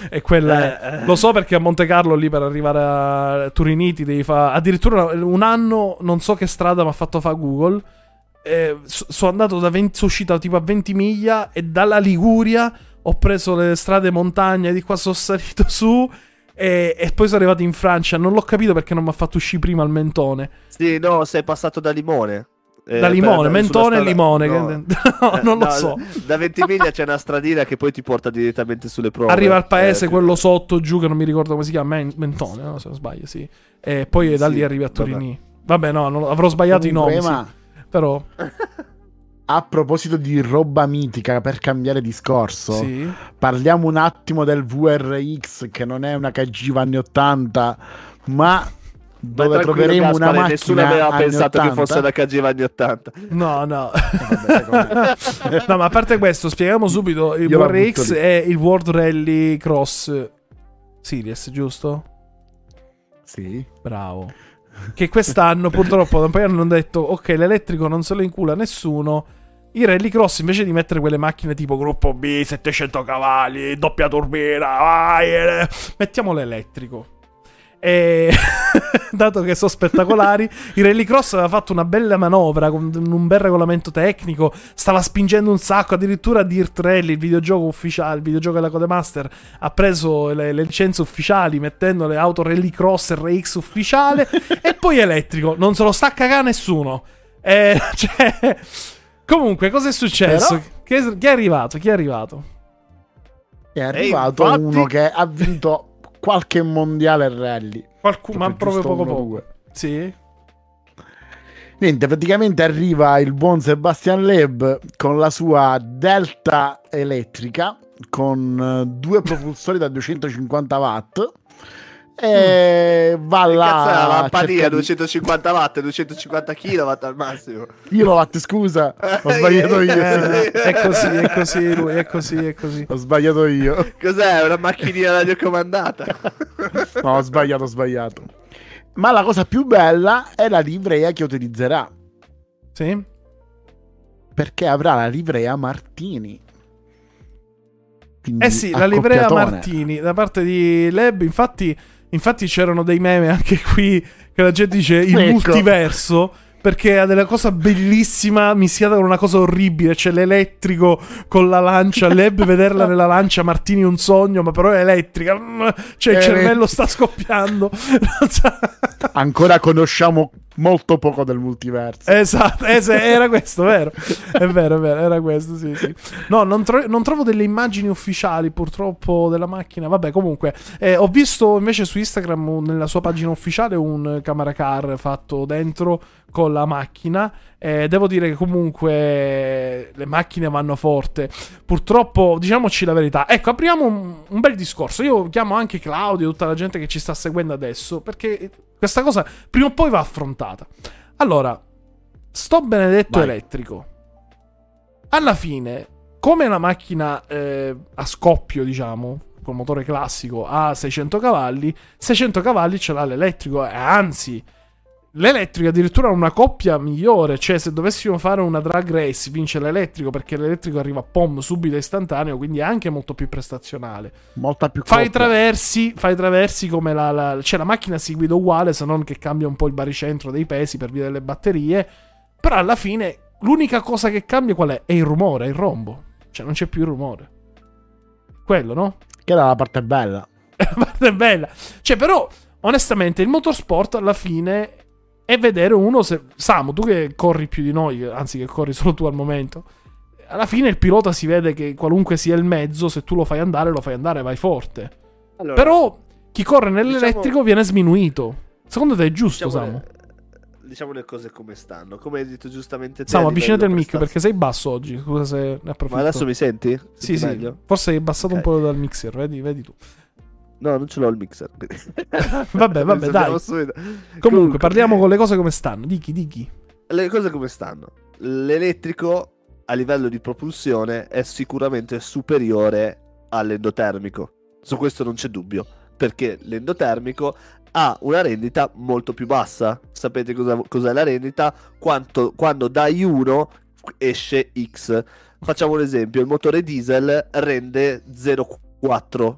è quella... Eh, eh. Lo so perché a Monte Carlo lì per arrivare a Turiniti devi fare... Addirittura un anno, non so che strada mi ha fatto fare Google, eh, so- sono andato da 20, sono uscito tipo a 20 miglia e dalla Liguria ho preso le strade montagne, di qua sono salito su e, e poi sono arrivato in Francia. Non l'ho capito perché non mi ha fatto uscire prima il mentone. Sì, no, sei passato da Limone. Eh, da per limone, sulla mentone e strada- limone. no. che- no, non lo No, so. Da Ventimiglia c'è una stradina che poi ti porta direttamente sulle prove. Arriva al paese Eh, quello sotto giù che non mi ricordo come si chiama, Men- Mentone, no? se non sbaglio, sì. E poi da Sì, lì arrivi a vabbè. Turini. Vabbè, no, non- avrò sbagliato i nomi, sì. Però a proposito di roba mitica, per cambiare discorso, sì. parliamo un attimo del VRX, che non è una KG anni 80, ma dove troveremo una Gaspare, macchina Nessuno aveva anni pensato 80. che fosse la KG anni 80. No, no. Me. no, ma a parte questo, spieghiamo subito. Il Io lì. è il World Rally Cross Series, giusto? Sì. Bravo. Che quest'anno purtroppo da un paio di anni hanno detto ok l'elettrico non se lo incula nessuno. I rallycross invece di mettere quelle macchine tipo gruppo B, 700 cavalli, doppia turbina, vai, eh, mettiamo l'elettrico. E dato che sono spettacolari, il rallycross aveva fatto una bella manovra con un bel regolamento tecnico, stava spingendo un sacco, addirittura Dirt Rally, il videogioco ufficiale, il videogioco della Codemaster, ha preso le, le licenze ufficiali mettendo le auto rallycross RX ufficiale e poi elettrico, non se lo sta a cagare nessuno. Eh, cioè, Comunque, cosa è successo? Però- Che- chi è arrivato? Chi è arrivato? È arrivato infatti- uno che ha vinto qualche mondiale rally. Qualcuno, ma proprio poco poco. due. Sì. Niente, praticamente arriva il buon Sebastian Leb con la sua Delta elettrica con eh, due propulsori da 250 watt e va là cazzo la a lampadina cercare di- 250 watt, 250 kW al massimo. kilowatt scusa ho sbagliato io Eh, è così, è così, lui, è così, è così. ho sbagliato io Cos'è? Una macchinina radiocomandata? no ho sbagliato ho sbagliato ma la cosa più bella è la livrea che utilizzerà Sì? perché avrà la livrea Martini Quindi Eh sì, la livrea. Martini da parte di Leb. Infatti, infatti c'erano dei meme anche qui che la gente dice il Ecco. multiverso. Perché ha della cosa bellissima mischiata con una cosa orribile. C'è l'elettrico con la lancia. Leb vederla nella lancia, Martini un sogno, ma però è elettrica. Mm, Cioè, il Eh, cervello sta scoppiando. Ancora conosciamo molto poco del multiverso Esatto, se- era questo, vero? È vero, è vero, era questo, sì, sì. No, non, tro- non trovo delle immagini ufficiali purtroppo della macchina. Vabbè, comunque, eh, ho visto invece su Instagram, nella sua pagina ufficiale, un camera car fatto dentro con la macchina. Eh, devo dire che comunque le macchine vanno forte. Purtroppo, diciamoci la verità. Ecco, apriamo un, un bel discorso. Io chiamo anche Claudio e tutta la gente che ci sta seguendo adesso, perché questa cosa prima o poi va affrontata. Allora, sto benedetto Vai. elettrico. Alla fine, come la macchina eh, a scoppio, diciamo, con motore classico, ha 600 cavalli, 600 cavalli ce l'ha l'elettrico. E anzi, l'elettrico addirittura ha una coppia migliore. Cioè, se dovessimo fare una drag race, vince l'elettrico perché l'elettrico arriva pom subito istantaneo, quindi è anche molto più prestazionale. molta più Fai i coppia. traversi, fai i traversi come la, la- Cioè, la macchina si guida uguale, se non che cambia un po' il baricentro dei pesi per via delle batterie. Però alla fine, l'unica cosa che cambia qual è? È il rumore, è il rombo. Cioè, non c'è più il rumore. Quello, no? che era la parte bella La parte bella. Cioè, però, onestamente, il motorsport alla fine è vedere uno se. Samu, tu che corri più di noi, anzi, che corri solo tu al momento. Alla fine il pilota si vede che qualunque sia il mezzo, se tu lo fai andare, lo fai andare, vai forte. Allora, Però chi corre nell'elettrico Diciamo- viene sminuito. Secondo te è giusto, diciamo Samu? le, diciamo le cose come stanno. Come hai detto giustamente te. Samu, avvicinati al mic perché sei basso oggi. Scusa se ne approfitto. Ma adesso mi senti? Sì, Senti sì. meglio? Forse hai abbassato Ok. un po' dal mixer, vedi, vedi tu. No, non ce l'ho il mixer. Vabbè, vabbè, dai. subito. Comunque, parliamo con le cose come stanno. Dichi, dichi. Le cose come stanno? L'elettrico a livello di propulsione è sicuramente superiore all'endotermico. Su questo non c'è dubbio, perché l'endotermico ha una rendita molto più bassa. Sapete cosa, cos'è la rendita? Quanto- quando dai 1 esce X. Facciamo un esempio, il motore diesel rende 0,4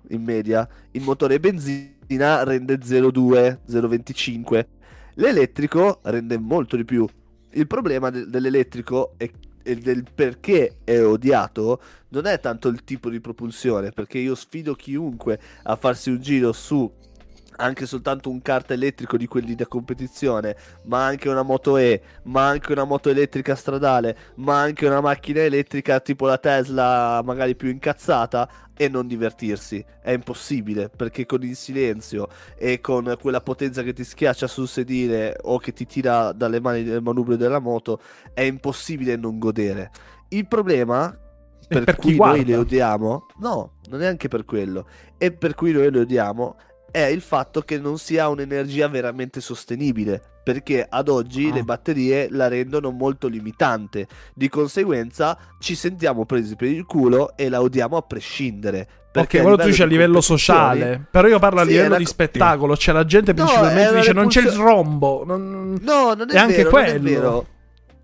in media, il motore benzina rende 0,2, 0,25. L'elettrico rende molto di più. Il problema de- dell'elettrico e del perché è odiato non è tanto il tipo di propulsione, perché io sfido chiunque a farsi un giro su anche soltanto un kart elettrico di quelli da competizione, ma anche una moto E, ma anche una moto elettrica stradale, ma anche una macchina elettrica tipo la Tesla, magari più incazzata, e non divertirsi. È impossibile, perché con il silenzio e con quella potenza che ti schiaccia sul sedile o che ti tira dalle mani del manubrio della moto, è impossibile non godere. Il problema per, per cui noi le odiamo, no, non è anche per quello, e per cui noi le odiamo è il fatto che non sia un'energia veramente sostenibile, perché ad oggi Ah. le batterie la rendono molto limitante, di conseguenza ci sentiamo presi per il culo e la odiamo a prescindere. Perché ok, quello tu dici a livello sociale. Però io parlo a Sì, livello di co- spettacolo. Cioè, la gente principalmente dice non c'è il rombo. non- No, non è, È anche vero, non è quello. vero.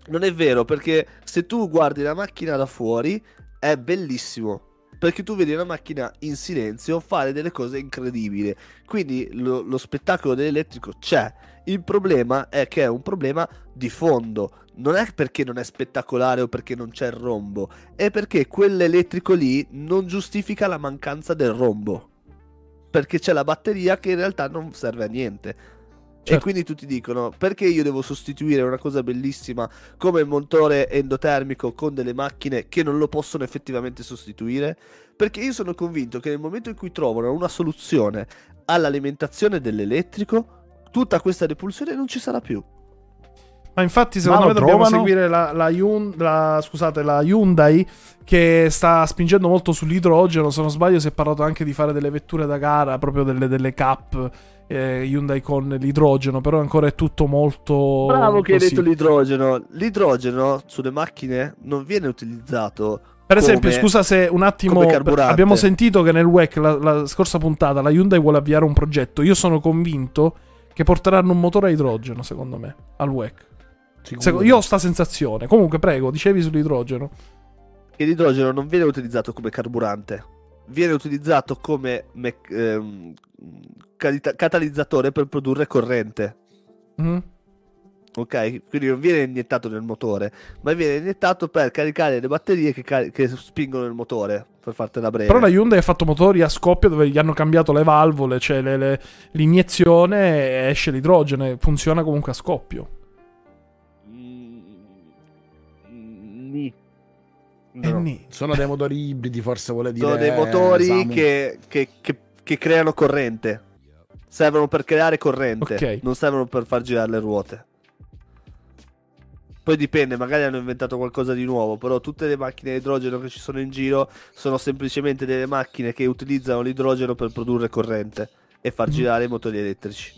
Non è vero, perché se tu guardi la macchina da fuori è bellissimo. Perché tu vedi una macchina in silenzio fare delle cose incredibili. Quindi lo, lo spettacolo dell'elettrico c'è. Il problema è che è un problema di fondo. Non è perché non è spettacolare o perché non c'è il rombo, è perché quell'elettrico lì non giustifica la mancanza del rombo. Perché c'è la batteria che in realtà non serve a niente. E Certo. quindi tutti dicono perché io devo sostituire una cosa bellissima come il motore endotermico con delle macchine che non lo possono effettivamente sostituire? Perché io sono convinto che nel momento in cui trovano una soluzione all'alimentazione dell'elettrico, tutta questa repulsione non ci sarà più. Ma infatti, secondo Ma me dobbiamo trovano? seguire la, la Hyun- la- scusate, la Hyundai che sta spingendo molto sull'idrogeno. Se non sbaglio, si è parlato anche di fare delle vetture da gara, proprio delle, delle cap eh, Hyundai con l'idrogeno. Però ancora è tutto molto. Bravo che hai così. detto l'idrogeno. L'idrogeno sulle macchine non viene utilizzato. Per esempio, come- scusa se un attimo. come carburante. Abbiamo sentito che nel WEC la, la scorsa puntata la Hyundai vuole avviare un progetto. Io sono convinto che porteranno un motore a idrogeno, secondo me, al WEC. Sicuro. Seco- io ho sta sensazione. Comunque, prego, dicevi sull'idrogeno. che l'idrogeno non viene utilizzato come carburante, viene utilizzato come me- ehm, catalizzatore per produrre corrente. Mhm. Ok? Quindi non viene iniettato nel motore, ma viene iniettato per caricare le batterie che, cari- che spingono il motore. Per fartela breve. Però la Hyundai ha fatto motori a scoppio dove gli hanno cambiato le valvole, cioè le- le- l'iniezione esce l'idrogeno. e Funziona comunque a scoppio. Mm, ni. E No. ni. Sono dei motori ibridi, forse vuole dire. Sono dei motori che, che- che- che creano corrente. Servono per creare corrente, Ok. non servono per far girare le ruote. Poi dipende, magari hanno inventato qualcosa di nuovo, però tutte le macchine a idrogeno che ci sono in giro sono semplicemente delle macchine che utilizzano l'idrogeno per produrre corrente e far Mhm. girare i motori elettrici.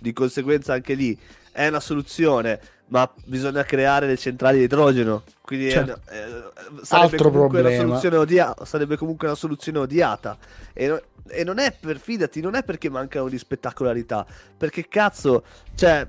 Di conseguenza anche lì è una soluzione, ma bisogna creare le centrali di idrogeno. Quindi Certo. una- eh, sarebbe, Altro comunque odia- sarebbe comunque una soluzione odiata. E, no- e non è per, fidati, non è perché mancano di spettacolarità. Perché cazzo, cioè,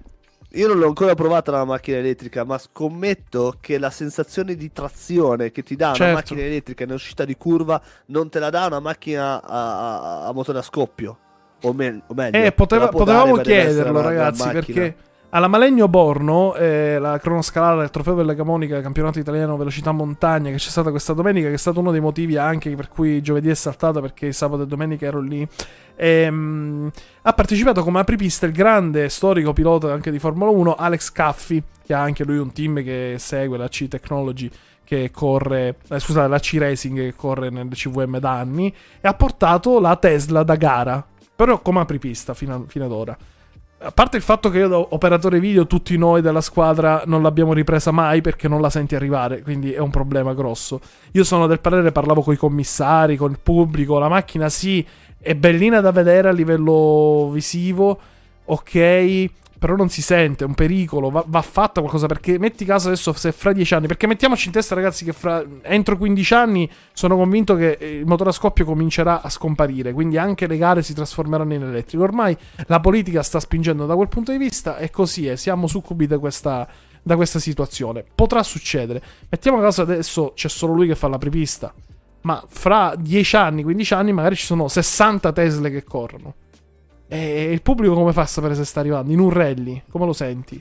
io non l'ho ancora provata la macchina elettrica, ma scommetto che la sensazione di trazione che ti dà Certo. una macchina elettrica in uscita di curva non te la dà una macchina a, a- a motore a scoppio. O, me- o meglio, Eh, te poteva- potevamo chiederlo, ragazzi, perché alla Malegno Borno, eh, la cronoscalata del trofeo della Camonica, campionato italiano velocità montagna, che c'è stata questa domenica, che è stato uno dei motivi anche per cui giovedì è saltata, perché sabato e domenica ero lì. Ehm, ha partecipato come apripista il grande storico pilota anche di Formula 1, Alex Caffi, che ha anche lui un team che segue la C Technology che corre, eh, scusate, la C Racing che corre nel CVM da anni, e ha portato la Tesla da gara, però come apripista fino, a- fino ad ora. A parte il fatto che io, da operatore video, tutti noi della squadra non l'abbiamo ripresa mai perché non la senti arrivare, quindi è un problema grosso. Io sono del parere, parlavo con i commissari, con il pubblico, la macchina sì, è bellina da vedere a livello visivo, ok, però non si sente, è un pericolo, va, va fatta qualcosa perché metti caso adesso se fra 10 anni, perché mettiamoci in testa ragazzi che fra, entro 15 anni sono convinto che eh, il motore a scoppio comincerà a scomparire, quindi anche le gare si trasformeranno in elettrico. Ormai la politica sta spingendo da quel punto di vista e così è, siamo succubi da questa, da questa situazione. Potrà succedere. Mettiamo caso adesso c'è solo lui che fa la prepista, ma fra 10 anni, 15 anni magari ci sono 60 Tesla che corrono. E il pubblico come fa a sapere se sta arrivando? In un rally? Come lo senti?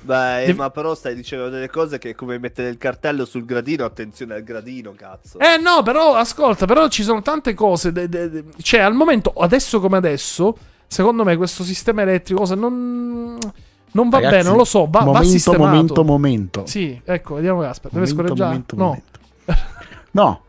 Beh, Devi- ma però stai dicendo delle cose che è come mettere il cartello sul gradino, attenzione al gradino, cazzo. Eh no, però ascolta, però ci sono tante cose. de- de- de- cioè, al momento, adesso come adesso, secondo me questo sistema elettrico cosa, non, non va Ragazzi, bene, non lo so, va, va momento, sistemato. momento, momento. Sì, ecco, vediamo Gasper. Deve Momento, scorreggiare? momento, no. momento. No,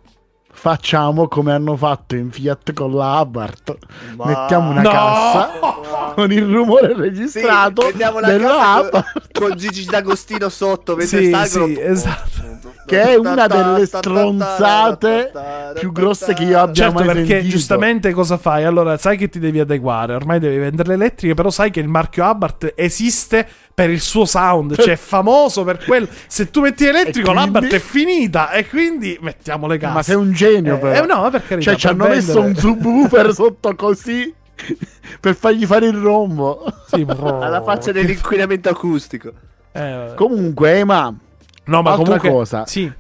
facciamo come hanno fatto in Fiat con la Abarth. Ma- Mettiamo una No! cassa con il rumore Sì, registrato la della Abarth. con, con Gigi D'Agostino sotto mentre Sì, salgono. sì, esatto. Che è una delle stronzate più grosse che io abbia Certo, mai perché sentito. giustamente cosa fai? Allora, sai che ti devi adeguare. Ormai devi vendere le elettriche, però sai che il marchio Abarth esiste per il suo sound, cioè è famoso per quello. Se tu metti elettrico, quindi- l'Abarth è finita e quindi mettiamo le case. Ma sei un genio, Eh, però. eh, no, per carità, Cioè, ci hanno messo un vendere. subwoofer sotto così per fargli fare il rombo. Sì, Alla faccia dell'inquinamento acustico. Eh. Comunque, ma no, ma altra comunque cosa. Sì.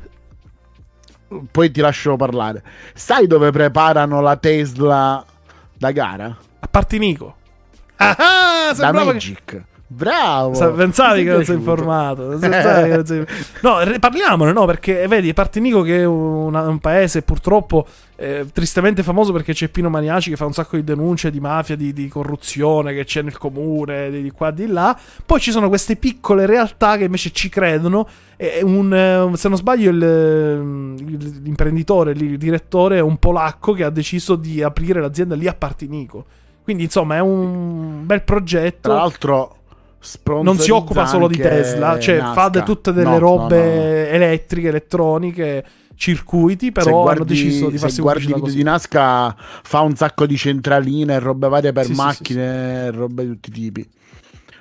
poi ti lascio parlare. Sai dove preparano la Tesla da gara? A parte Nico. Ah, ah, Da sembrava che... Bravo. Sa- Pensavi che non sei informato. Non sei- No, parliamone, no? Perché vedi, Partinico che è una- un paese purtroppo eh, tristemente famoso perché c'è Pino Maniaci che fa un sacco di denunce di mafia, di, di corruzione che c'è nel comune, di, di qua, di là. Poi ci sono queste piccole realtà che invece ci credono. E un, eh, se non sbaglio, il, il- l'imprenditore, il direttore è un polacco che ha deciso di aprire l'azienda lì a Partinico. Quindi, insomma, è un bel progetto Tra l'altro, non si occupa solo di Tesla, cioè fa de- tutte delle No, robe no, no, elettriche, elettroniche, circuiti, Se però guardi, hanno deciso di farsi se pubblicità così. di Nasca fa un sacco di centraline e robe varie per Sì, sì, macchine e robe di tutti i tipi.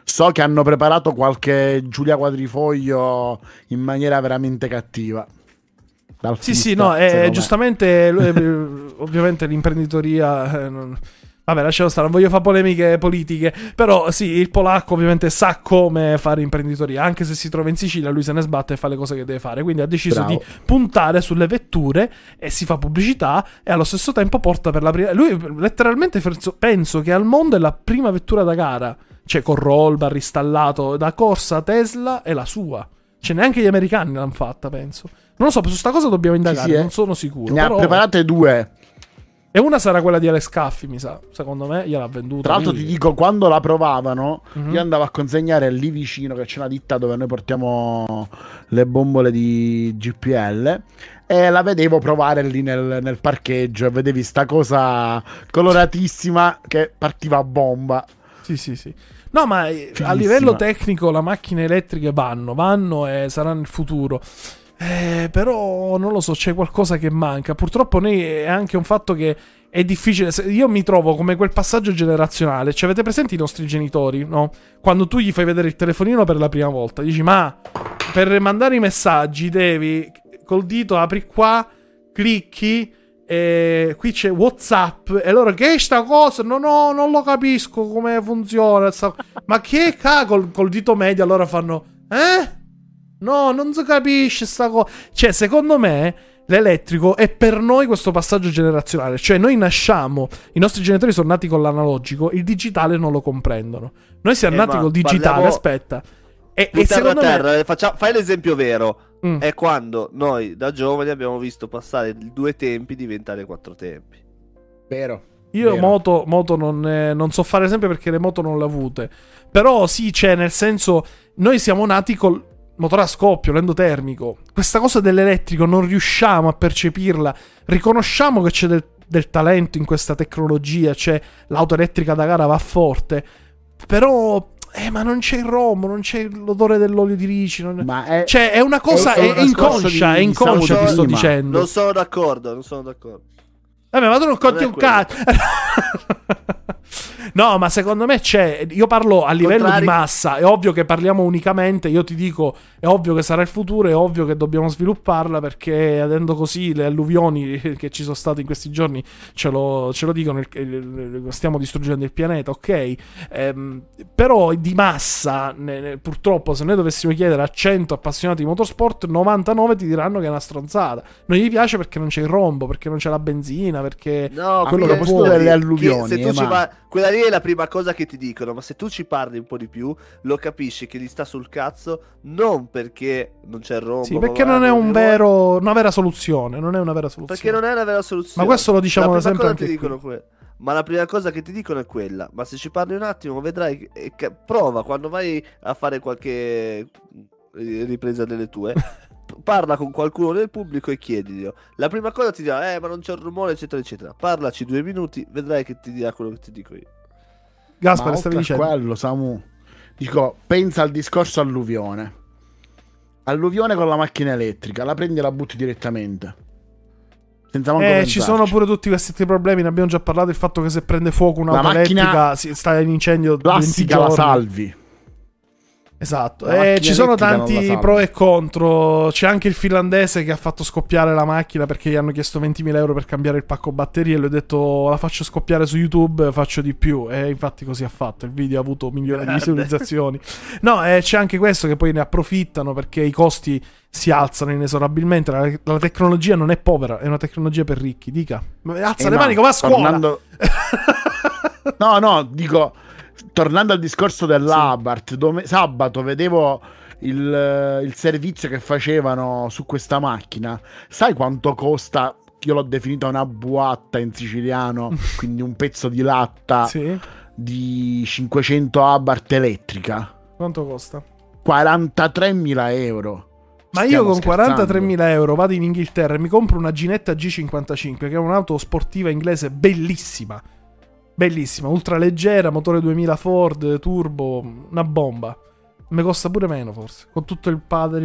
So che hanno preparato qualche Giulia Quadrifoglio in maniera veramente cattiva. Sì, sì, no, me. giustamente, ovviamente l'imprenditoria... eh, non- Vabbè, lasciamo stare, non voglio fare polemiche politiche, però sì, il polacco ovviamente sa come fare imprenditoria, anche se si trova in Sicilia, lui se ne sbatte e fa le cose che deve fare, quindi ha deciso Bravo. di puntare sulle vetture e si fa pubblicità e allo stesso tempo porta per la prima... Lui letteralmente penso, che al mondo è la prima vettura da gara, cioè con roll bar installato da corsa Tesla è la sua. Cioè neanche gli americani l'hanno fatta, penso. Non lo so, su sta cosa dobbiamo indagare, sì, eh. non sono sicuro. Ne ha però- preparate due. E una sarà quella di Alex Caffi, mi sa. Secondo me gliel'ha venduta. Tra l'altro lui. ti dico, quando la provavano, Mhm. io andavo a consegnare lì vicino, che c'è una ditta dove noi portiamo le bombole di GPL, e la vedevo provare lì nel, nel parcheggio e vedevi sta cosa coloratissima che partiva a bomba. Sì, sì, sì. No, ma eh, a livello tecnico le macchine elettriche vanno, vanno e saranno il futuro. Eh, però non lo so, c'è qualcosa che manca. Purtroppo noi è anche un fatto che è difficile. Io mi trovo come quel passaggio generazionale. Ci avete presenti i nostri genitori, no? Quando tu gli fai vedere il telefonino per la prima volta, dici: Ma per mandare i messaggi devi col dito apri qua, clicchi. E qui c'è WhatsApp. E loro che è sta cosa? No, no, non lo capisco come funziona. Ma che ca col, col dito medio allora fanno Eh? No, non si capisce sta cosa. Cioè, secondo me l'elettrico è per noi questo passaggio generazionale. Cioè, noi nasciamo, i nostri genitori sono nati con l'analogico, il digitale non lo comprendono. Noi siamo Eh, nati col digitale, parliamo- aspetta. E, e secondo a me terra, eh, faccia- fai l'esempio vero. Mm. È quando noi da giovani abbiamo visto passare due tempi diventare quattro tempi. Vero. Io Vero. moto, moto non, eh, non so fare sempre perché le moto non le ho avute. Però sì, c'è nel senso, noi siamo nati col motore a scoppio, l'endotermico. Questa cosa dell'elettrico non riusciamo a percepirla. Riconosciamo che c'è del, del talento in questa tecnologia, c'è l'auto elettrica da gara va forte. Però, eh, ma non c'è il rombo, non c'è l'odore dell'olio di ricino. Ma è, Cioè, è una cosa, È- è, inconscia, di- è inconscia, ti sto dicendo. Non sono d'accordo, non sono d'accordo. Vabbè, ma tu non conti Non un cazzo. no, ma secondo me c'è. Io parlo a livello Contrari- di massa. È ovvio che parliamo unicamente. Io ti dico, è ovvio che sarà il futuro. È ovvio che dobbiamo svilupparla. Perché avendo così le alluvioni che ci sono state in questi giorni ce lo, ce lo dicono. stiamo distruggendo il pianeta, ok? Ehm, però di massa, purtroppo, se noi dovessimo chiedere a 100 appassionati di motorsport, 99 ti diranno che è una stronzata. Non gli piace perché non c'è il rombo, perché non c'è la benzina, perché No, quello che che- delle alluvioni, eh, ma- par- quella lì è la prima cosa che ti dicono, ma se tu ci parli un po' di più, lo capisci che gli sta sul cazzo non perché non c'è il rombo, Sì, perché va- non è un vero, una vera soluzione. Non è una vera soluzione. Perché non è una vera soluzione. Ma questo lo diciamo la sempre anche dicono que- Ma la prima cosa che ti dicono è quella. Ma se ci parli un attimo, vedrai. che- che- prova quando vai a fare qualche eh, ripresa delle tue. Parla con qualcuno del pubblico e chiediglielo. La prima cosa ti dirà, eh, ma non c'è il rumore, eccetera, eccetera. Parlaci due minuti, vedrai che ti dirà quello che ti dico io. Gaspare, Ma stavi dicendo. quello, Samu, dico, pensa al discorso alluvione. Alluvione con la macchina elettrica, la prendi e la butti direttamente. Senza manco Eh, pensarci. ci sono pure tutti questi problemi. Ne abbiamo già parlato. Il fatto che se prende fuoco un'auto macchina elettrica si sta in incendio 20 Classica la salvi. Esatto, Eh, ci sono tanti pro e contro. C'è anche il finlandese che ha fatto scoppiare la macchina perché gli hanno chiesto 20.000 euro per cambiare il pacco batterie. E lui ha detto: La faccio scoppiare su YouTube, faccio di più. E infatti così ha fatto. Il video ha avuto milioni di visualizzazioni. No, eh, c'è anche questo che poi ne approfittano perché i costi si alzano inesorabilmente. La, la tecnologia non è povera, è una tecnologia per ricchi. Dica, alza Eh le no, mani, come a scuola. tornando- no, no, dico, tornando al discorso dell'Abarth, dove sabato vedevo il, il servizio che facevano su questa macchina. Sai quanto costa? Io l'ho definita una buatta in siciliano, quindi un pezzo di latta Sì. di 500 Abarth elettrica. Quanto costa? 43.000 euro. Ma io Stiamo con scherzando. 43.000 euro vado in Inghilterra e mi compro una Ginetta G55, che è un'auto sportiva inglese bellissima. Bellissima, ultra leggera, motore 2000 Ford, turbo, una bomba. Mi costa pure meno forse, con tutto il, padre,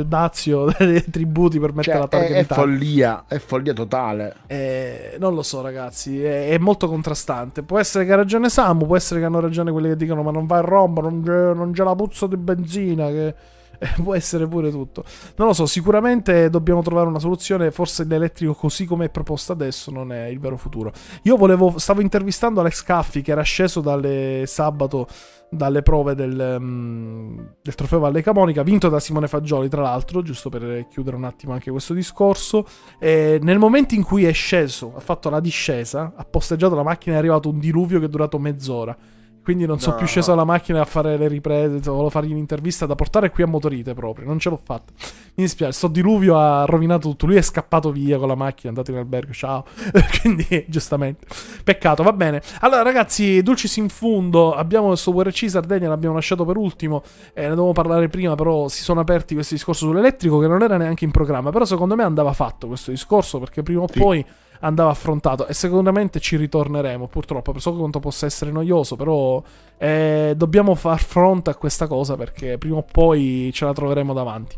il dazio dei tributi per mettere Cioè, la targa è, è follia, è follia totale. Eh, non lo so, ragazzi. È, è molto contrastante. Può essere che ha ragione Samu, può essere che hanno ragione quelli che dicono: Ma non va a Roma, non non c'è la puzza di benzina. Che... può essere pure tutto. Non lo so. Sicuramente dobbiamo trovare una soluzione. Forse l'elettrico, così come è proposto adesso, non è il vero futuro. Io volevo. Stavo intervistando Alex Caffi, che era sceso dalle sabato dalle prove del, mm, del trofeo Valle Camonica, vinto da Simone Fagioli, tra l'altro, giusto per chiudere un attimo anche questo discorso. E nel momento in cui è sceso, ha fatto la discesa, ha posteggiato la macchina, è arrivato un diluvio che è durato mezz'ora. Quindi non sono No. più sceso alla macchina a fare le riprese, volevo fargli un'intervista da portare qui a Motorite proprio, non ce l'ho fatta. Mi dispiace, sto diluvio ha rovinato tutto, lui è scappato via con la macchina, è andato in albergo, ciao. Quindi, giustamente, peccato, va bene. Allora ragazzi, Dulcis in fundo, abbiamo questo WRC Sardegna, l'abbiamo lasciato per ultimo, eh, ne dovevo parlare prima, però si sono aperti questi discorsi sull'elettrico che non era neanche in programma, però secondo me andava fatto questo discorso perché prima o Sì. poi andava affrontato. E sicuramente ci ritorneremo purtroppo. So quanto possa essere noioso però eh, dobbiamo far fronte a questa cosa perché prima o poi ce la troveremo davanti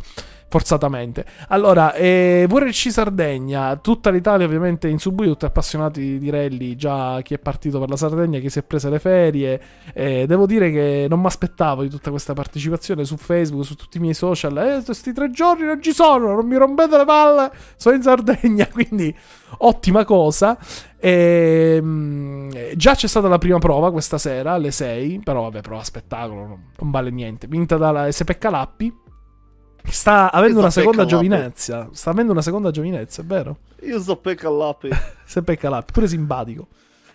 forzatamente allora eh, VRC Sardegna tutta l'Italia ovviamente in subito tutti appassionati di rally già chi è partito per la Sardegna chi si è prese le ferie eh, devo dire che non mi aspettavo di tutta questa partecipazione su Facebook su tutti i miei social eh questi tre giorni non ci sono non mi rompete le palle sono in Sardegna quindi ottima cosa. Ehm, già c'è stata la prima prova questa sera alle 6, però vabbè, prova spettacolo, non, non vale niente. Vinta dalla SPK Lappi. Sta avendo una seconda giovinezza. Sta avendo una seconda giovinezza, è vero? Io so pecca all'api. SPK Lappi, pure simpatico.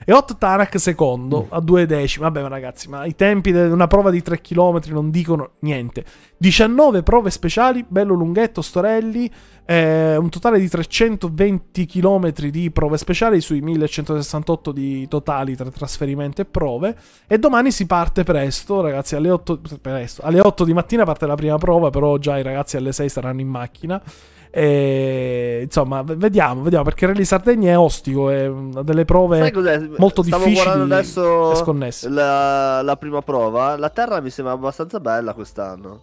E Hot Tarak secondo a due decimi. Vabbè, ma ragazzi, ma i tempi di una prova di 3 km non dicono niente. 19 prove speciali, bello lunghetto, Storelli. eh, un totale di 320 km di prove speciali sui 1168 di totali tra trasferimento e prove. E domani si parte presto, ragazzi. Alle 8, presto, alle 8 di mattina parte la prima prova, però già i ragazzi alle 6 saranno in macchina. E, insomma, vediamo, vediamo perché Rally Sardegna è ostico, è una delle prove molto Stavo difficili guardando e adesso sconnesse. la, la prima prova. La terra mi sembra abbastanza bella quest'anno.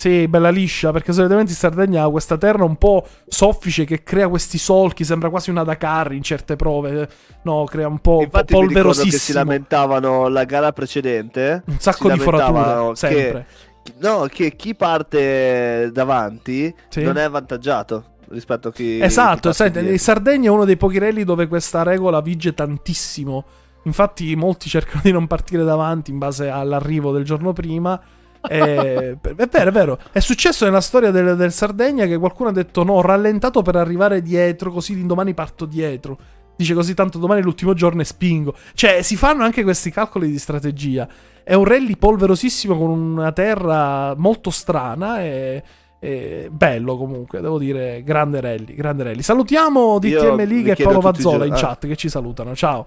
Sì, bella liscia, perché solitamente in Sardegna ha questa terra un po' soffice che crea questi solchi, sembra quasi una Dakar in certe prove. No, crea un po' Infatti ricordo che si polverosissimo. lamentavano la gara precedente. Un sacco di forature, sempre. Che, no, che chi parte davanti Sì. non è avvantaggiato rispetto a chi... chi Esatto, passa senti, Sardegna è uno dei pochi rally dove questa regola vige tantissimo. Infatti molti cercano di non partire davanti in base all'arrivo del giorno prima. Eh, è vero, è vero. È successo nella storia del, del Sardegna che qualcuno ha detto no, ho rallentato per arrivare dietro, così domani parto dietro. Dice così tanto domani è l'ultimo giorno e spingo. Cioè, si fanno anche questi calcoli di strategia. È un rally polverosissimo con una terra molto strana e... e bello comunque, devo dire, grande rally, grande rally. Salutiamo DTM Liga e Paolo Vazzola in ah. chat che ci salutano. Ciao.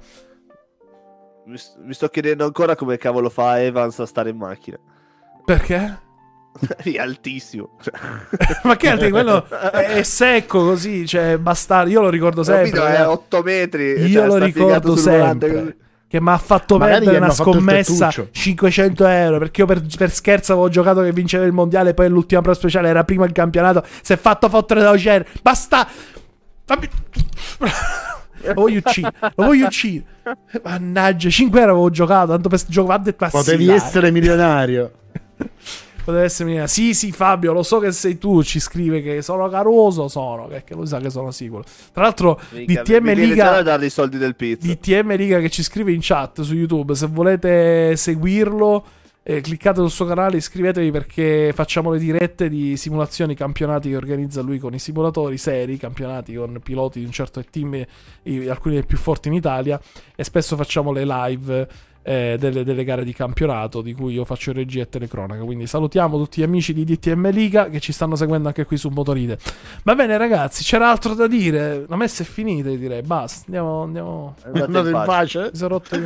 Mi sto chiedendo ancora come cavolo fa Evans a stare in macchina. Perché? è altissimo. Ma che altro? Quello è secco così, cioè bastardo. Io lo ricordo sempre. Capito? È ragazzi. 8 metri. Io cioè, lo ricordo sempre. Che mi ha fatto Magari perdere una scommessa tettuccio. 500 euro. Perché io per, per scherzo avevo giocato che vinceva il mondiale. Poi l'ultima pro speciale era prima il campionato. Si è fatto fottere da Ocean. Basta. Fammi. Lo voglio uccidere. Lo voglio uccidere. Mannaggia, 5 euro avevo giocato. Tanto per giocare. Potevi essere milionario. Poteva essere mia. Sì, sì, Fabio, lo so che sei tu. Ci scrive che sono caruso. Sono, perché lui sa che sono sicuro. Tra l'altro, Minchia, DTM Liga. dargli i soldi del pizza. DTM Liga che ci scrive in chat su YouTube. Se volete seguirlo, eh, cliccate sul suo canale, iscrivetevi perché facciamo le dirette di simulazioni, campionati che organizza lui con i simulatori seri, campionati con piloti di un certo team, alcuni dei più forti in Italia. E spesso facciamo le live eh, delle, delle gare di campionato di cui io faccio regia e telecronaca. Quindi salutiamo tutti gli amici di DTM Liga che ci stanno seguendo anche qui su Motorite. Va bene, ragazzi, c'era altro da dire. La messa è finita, direi. Basta, andiamo. andiamo. Andate in pace. Mi sono rotto.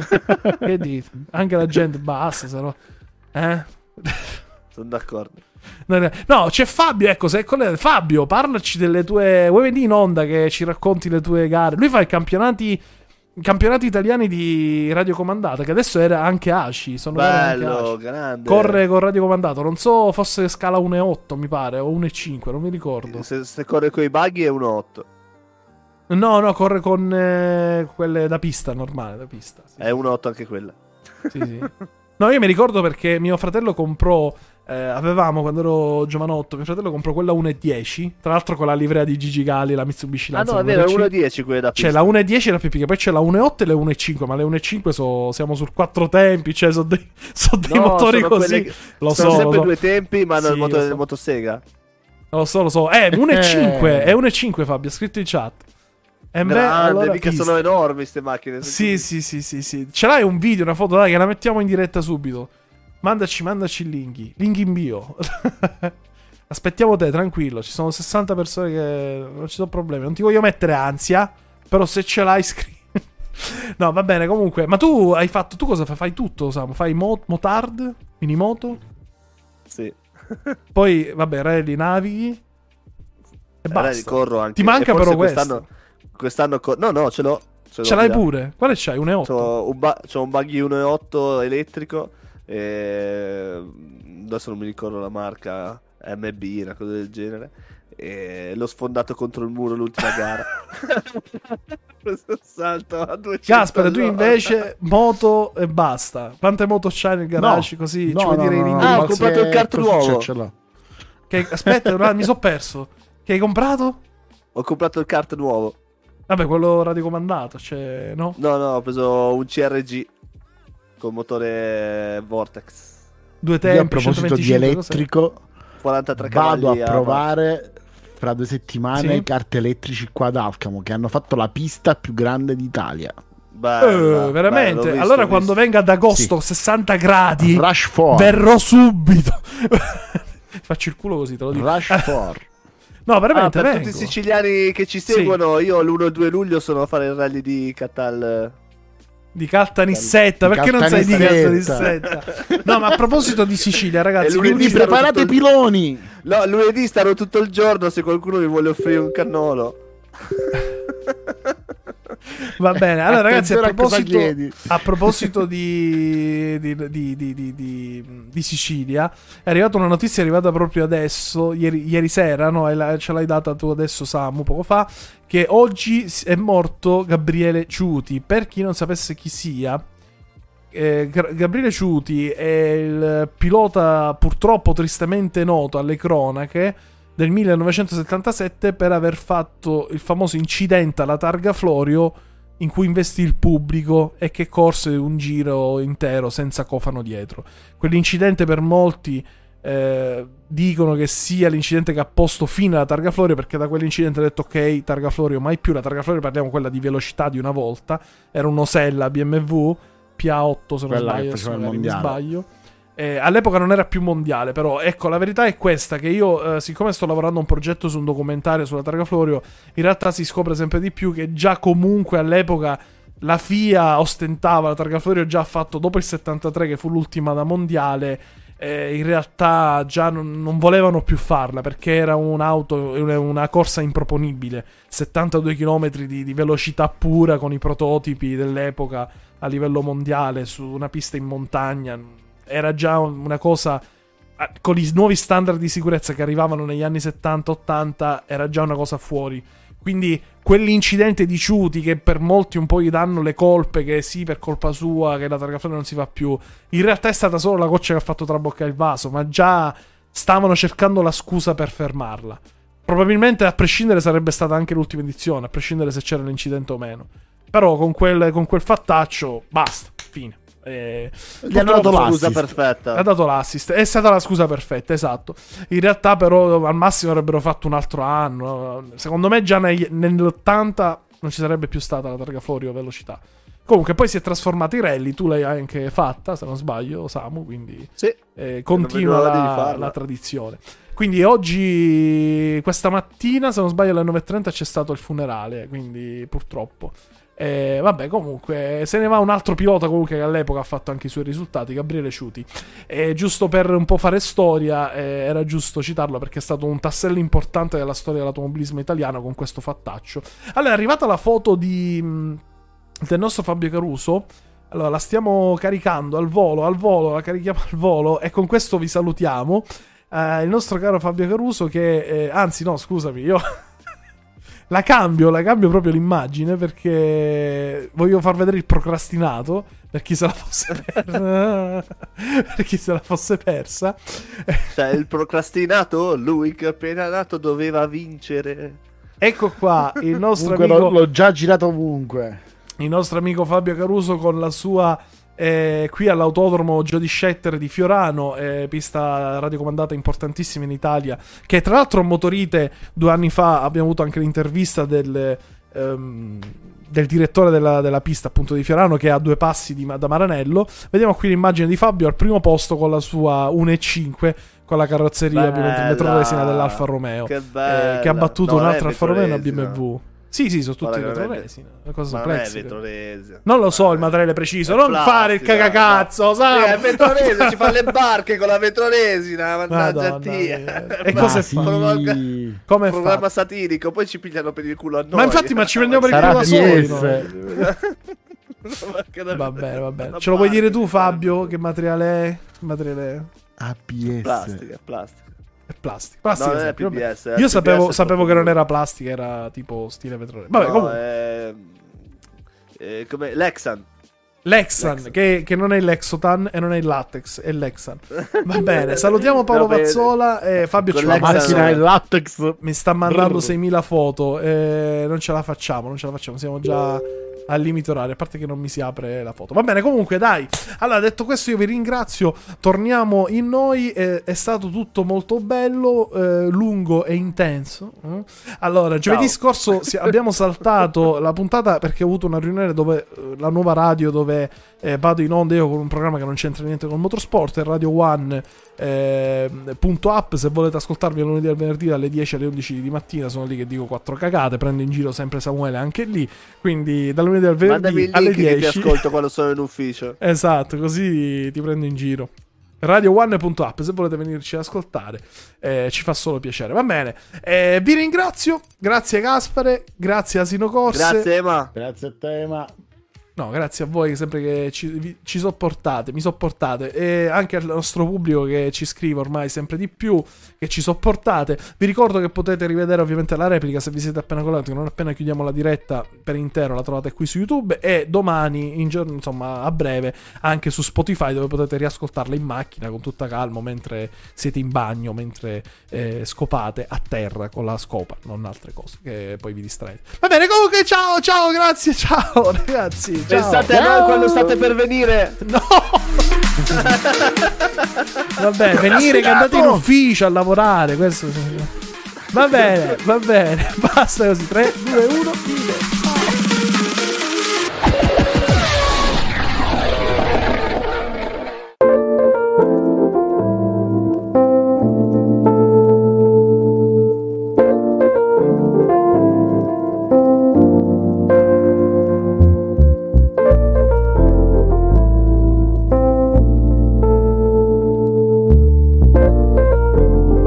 che dite? Anche la gente, basta. No... Eh? Sono d'accordo. No, c'è Fabio, ecco, se è collegato. Fabio, parlaci delle tue... Vuoi venire in onda che ci racconti le tue gare? Lui fa i campionati... campionati italiani di radiocomandata, che adesso era anche ACI. Sono gare anche Bello, ACI. grande. Corre con radiocomandato. Non so, fosse scala 1.8, mi pare, o 1.5, non mi ricordo. Se, se corre con i buggy è un 8. No, no, corre con eh, quelle da pista, normale, da pista. Sì, È un 8 anche quella. sì, sì. No, io mi ricordo perché mio fratello comprò. Eh, avevamo quando ero giovanotto. Mio fratello comprò quella 1.10. Tra l'altro con la livrea di Gigi Gali, la Mitsubishi Ah Lanza. no, è vero, è 1.10. 1.10 quelle da C'è pista. la 1.10 e la più piccola, poi c'è la 1.8 e le 1.5. Ma le 1.5 so, siamo sul quattro tempi. Cioè, sono dei, so dei No, motori così. che- Lo sono so, lo sempre so. due tempi, ma Sì, nel moto, lo so. motosega. Lo so, lo so. Eh, 1.5. È 1.5, Fabio. Ha scritto in chat. E beh, Grande, allora mica pista. sono enormi queste macchine. Sì, sì, sì, sì, sì. Ce l'hai un video, una foto, dai, che la mettiamo in diretta subito. Mandaci, mandaci il link. Link in bio. Aspettiamo te, tranquillo. Ci sono 60 persone che non ci sono problemi. Non ti voglio mettere ansia, però se ce l'hai scrivi. no, va bene, comunque. Ma tu hai fatto, tu cosa fai? Fai tutto, Samu? Fai mo- motard, minimoto, Sì. poi, vabbè, rally, navighi e Allora, basta. corro anche. Ti manca però quest'anno, quest'anno co- No, no, ce l'ho. Ce, Ce l'hai pure? Quale c'hai? Un E8? C'ho un, ba- c'ho un buggy 1.8 elettrico. E... Adesso non mi ricordo la marca. MB, una cosa del genere. E l'ho sfondato contro il muro l'ultima gara. Questo salto a 200 Gaspare, tu invece moto e basta. Quante moto c'hai nel garage? No. Così No, ci vuoi no, dire no, in no, inglese? Ah, ho comprato il kart così nuovo. ce- ce l'ho. Che- aspetta, mi sono perso. Che hai comprato? Ho comprato il kart nuovo. Vabbè, quello radiocomandato, cioè, no? No, no, ho preso un CRG con motore Vortex. Due Io a tempi, proposito di 125, cos'è? elettrico, 43 vado a provare fra due settimane Sì? i kart elettrici qua ad Alcamo che hanno fatto la pista più grande d'Italia. Bello, Eh, veramente? bello, ho visto, allora quando venga ad agosto 60 gradi, Rush 4. verrò subito. Faccio il culo così, te lo dico. Rush 4. No, Ah, veramente, per vengo. tutti i siciliani che ci seguono, io l'1 e il 2 luglio sono a fare il rally di Catal. Di Caltanissetta, Di perché non sai di Caltanissetta. No, ma a proposito di Sicilia, ragazzi, lunedì preparate i tutto il- piloni. No, lunedì starò tutto il giorno se qualcuno mi vuole offrire un cannolo. Va bene, allora ragazzi, a proposito, a proposito di, di, di- di- Sicilia, è arrivata una notizia, è arrivata proprio adesso, ieri, ieri sera, no? La- ce l'hai data tu adesso, Samu, poco fa, che oggi è morto Gabriele Ciuti. Per chi non sapesse chi sia, eh, Gabriele Ciuti è il pilota purtroppo tristemente noto alle cronache del 1977 per aver fatto il famoso incidente alla Targa Florio in cui investì il pubblico e che corse un giro intero senza cofano dietro. Quell'incidente per molti eh, dicono che sia l'incidente che ha posto fine alla Targa Florio perché da quell'incidente ha detto ok, Targa Florio mai più, la Targa Florio parliamo quella di velocità di una volta, era un Osella BMW PA8 se non Quella sbaglio, il magari mi sbaglio. Eh, all'epoca non era più mondiale, però ecco, la verità è questa: che io, eh, siccome sto lavorando a un progetto su un documentario sulla Targa Florio, in realtà si scopre sempre di più che già comunque all'epoca la FIA ostentava la Targa Florio già fatto dopo il 73, che fu l'ultima da mondiale. eh, in realtà già non, non volevano più farla perché era un'auto, una corsa improponibile. 72 km di, di velocità pura con i prototipi dell'epoca a livello mondiale su una pista in montagna. Era già una cosa. Con i nuovi standard di sicurezza che arrivavano negli anni 70-80, era già una cosa fuori. Quindi quell'incidente di Ciuti che per molti un po' gli danno le colpe, che sì, per colpa sua, che la targa Florio non si fa più. In realtà è stata solo la goccia che ha fatto traboccare il vaso, ma già stavano cercando la scusa per fermarla. Probabilmente a prescindere sarebbe stata anche l'ultima edizione, a prescindere se c'era l'incidente o meno. Però con quel, con quel fattaccio, basta. Eh, Gli hanno dato Scusa l'assist. perfetta. ha dato l'assist. È stata la scusa perfetta, esatto. In realtà, però, al massimo avrebbero fatto un altro anno. Secondo me, già negli- nell'80 non ci sarebbe più stata la targa Florio velocità. Comunque, poi si è trasformato in rally. Tu l'hai anche fatta, se non sbaglio, Samu. Quindi Sì. eh, continua la, la tradizione. Quindi oggi, questa mattina, se non sbaglio, alle 9.30 c'è stato il funerale. Quindi purtroppo. Eh, vabbè, comunque, se ne va un altro pilota comunque che all'epoca ha fatto anche i suoi risultati, Gabriele Ciuti. E giusto per un po' fare storia, eh, era giusto citarlo perché è stato un tassello importante della storia dell'automobilismo italiano con questo fattaccio. Allora, è arrivata la foto di, mh, del nostro Fabio Caruso. Allora, la stiamo caricando al volo, al volo, la carichiamo al volo e con questo vi salutiamo. Eh, il nostro caro Fabio Caruso che, eh, anzi no, scusami, io la cambio, la cambio proprio l'immagine perché voglio far vedere il procrastinato per chi se la fosse persa. per chi se la fosse persa. Cioè, il procrastinato, lui che appena nato doveva vincere. Ecco qua il nostro Comunque amico l'ho, l'ho già girato ovunque. il nostro amico Fabio Caruso con la sua eh, qui all'autodromo Jody Schetter di Fiorano, eh, pista radiocomandata importantissima in Italia, che tra l'altro motorite due anni fa abbiamo avuto anche l'intervista del, ehm, del direttore della, della pista appunto di Fiorano che è a due passi di, da Maranello. Vediamo qui l'immagine di Fabio al primo posto con la sua 1.5 con la carrozzeria Bella. retroresina dell'Alfa Romeo Che eh, che ha battuto No, non è un'altra Alfa Romeo e una. BMW. Sì, sì, sono tutti retroresina. Una cosa Ma non è plexi. vetroresina. Non lo so il materiale preciso, È non plastica, fare il cagacazzo, no. sai? Eh, è vetroresina, ci fa le barche con la vetroresina, mannaggia Madonna te. E Ma cosa è sì. Come è programma fatto? satirico, poi ci pigliano per il culo a noi. Ma infatti, ma ci prendiamo per il culo da soli. PS. noi. Va bene, va bene. Ce lo vuoi dire tu, Fabio? Che materiale è? Che materiale è? APS. Plastica, plastica. È plastica. Plastica, No, è sempre, vabbè. PBS, è Io sapevo, PBS sapevo proprio che non era plastica, era tipo stile vetrone. Vabbè, No, comunque. è- eh, come Lexan. Lexan, Lexan. Che, che non è il Lexotan e non è il latex, è il Lexan. Va bene, salutiamo Paolo. Pazzola e Fabio Con ci La macchina in latex. Mi sta mandando Brr. 6.000 foto. eh, non ce la facciamo, non ce la facciamo. Siamo già al limite orario. A parte che non mi si apre la foto. Va bene, comunque, dai. Allora, detto questo, io vi ringrazio. Torniamo in noi. eh, è stato tutto molto bello, eh, lungo e intenso. eh. Allora, giovedì Ciao. scorso si- abbiamo saltato la puntata perché ho avuto una riunione dove eh, la nuova radio dove eh, vado in onda io con un programma che non c'entra niente con il motorsport, è Radio One. eh, punto app se volete ascoltarmi il lunedì al venerdì dalle 10 alle 11 di mattina sono lì che dico quattro cagate prendo in giro sempre Samuele anche lì quindi dal lunedì al Mandami venerdì il alle link che ti 10 ascolto quando sono in ufficio. esatto così ti prendo in giro. Radioone.app se volete venirci ad ascoltare eh, ci fa solo piacere. Va bene Eh, vi ringrazio. Grazie Gaspare grazie Asino Corse. Grazie, Ema. Grazie a te, ma No, grazie a voi sempre che ci, ci sopportate, mi sopportate e anche al nostro pubblico che ci scrive ormai sempre di più, che ci sopportate. Vi ricordo che potete rivedere ovviamente la replica se vi siete appena collegati, non appena chiudiamo la diretta per intero la trovate qui su YouTube e domani, in giorno, insomma a breve, anche su Spotify dove potete riascoltarla in macchina con tutta calma mentre siete in bagno, mentre eh, scopate a terra con la scopa, non altre cose che poi vi distraete. Va bene, comunque ciao, ciao, grazie, ciao ragazzi. Ciao. Pensate a noi quando state per venire. No! Vabbè, venire che andate in ufficio a lavorare. Questo... Va bene, va bene. Basta così. 3, 2, 1, fine.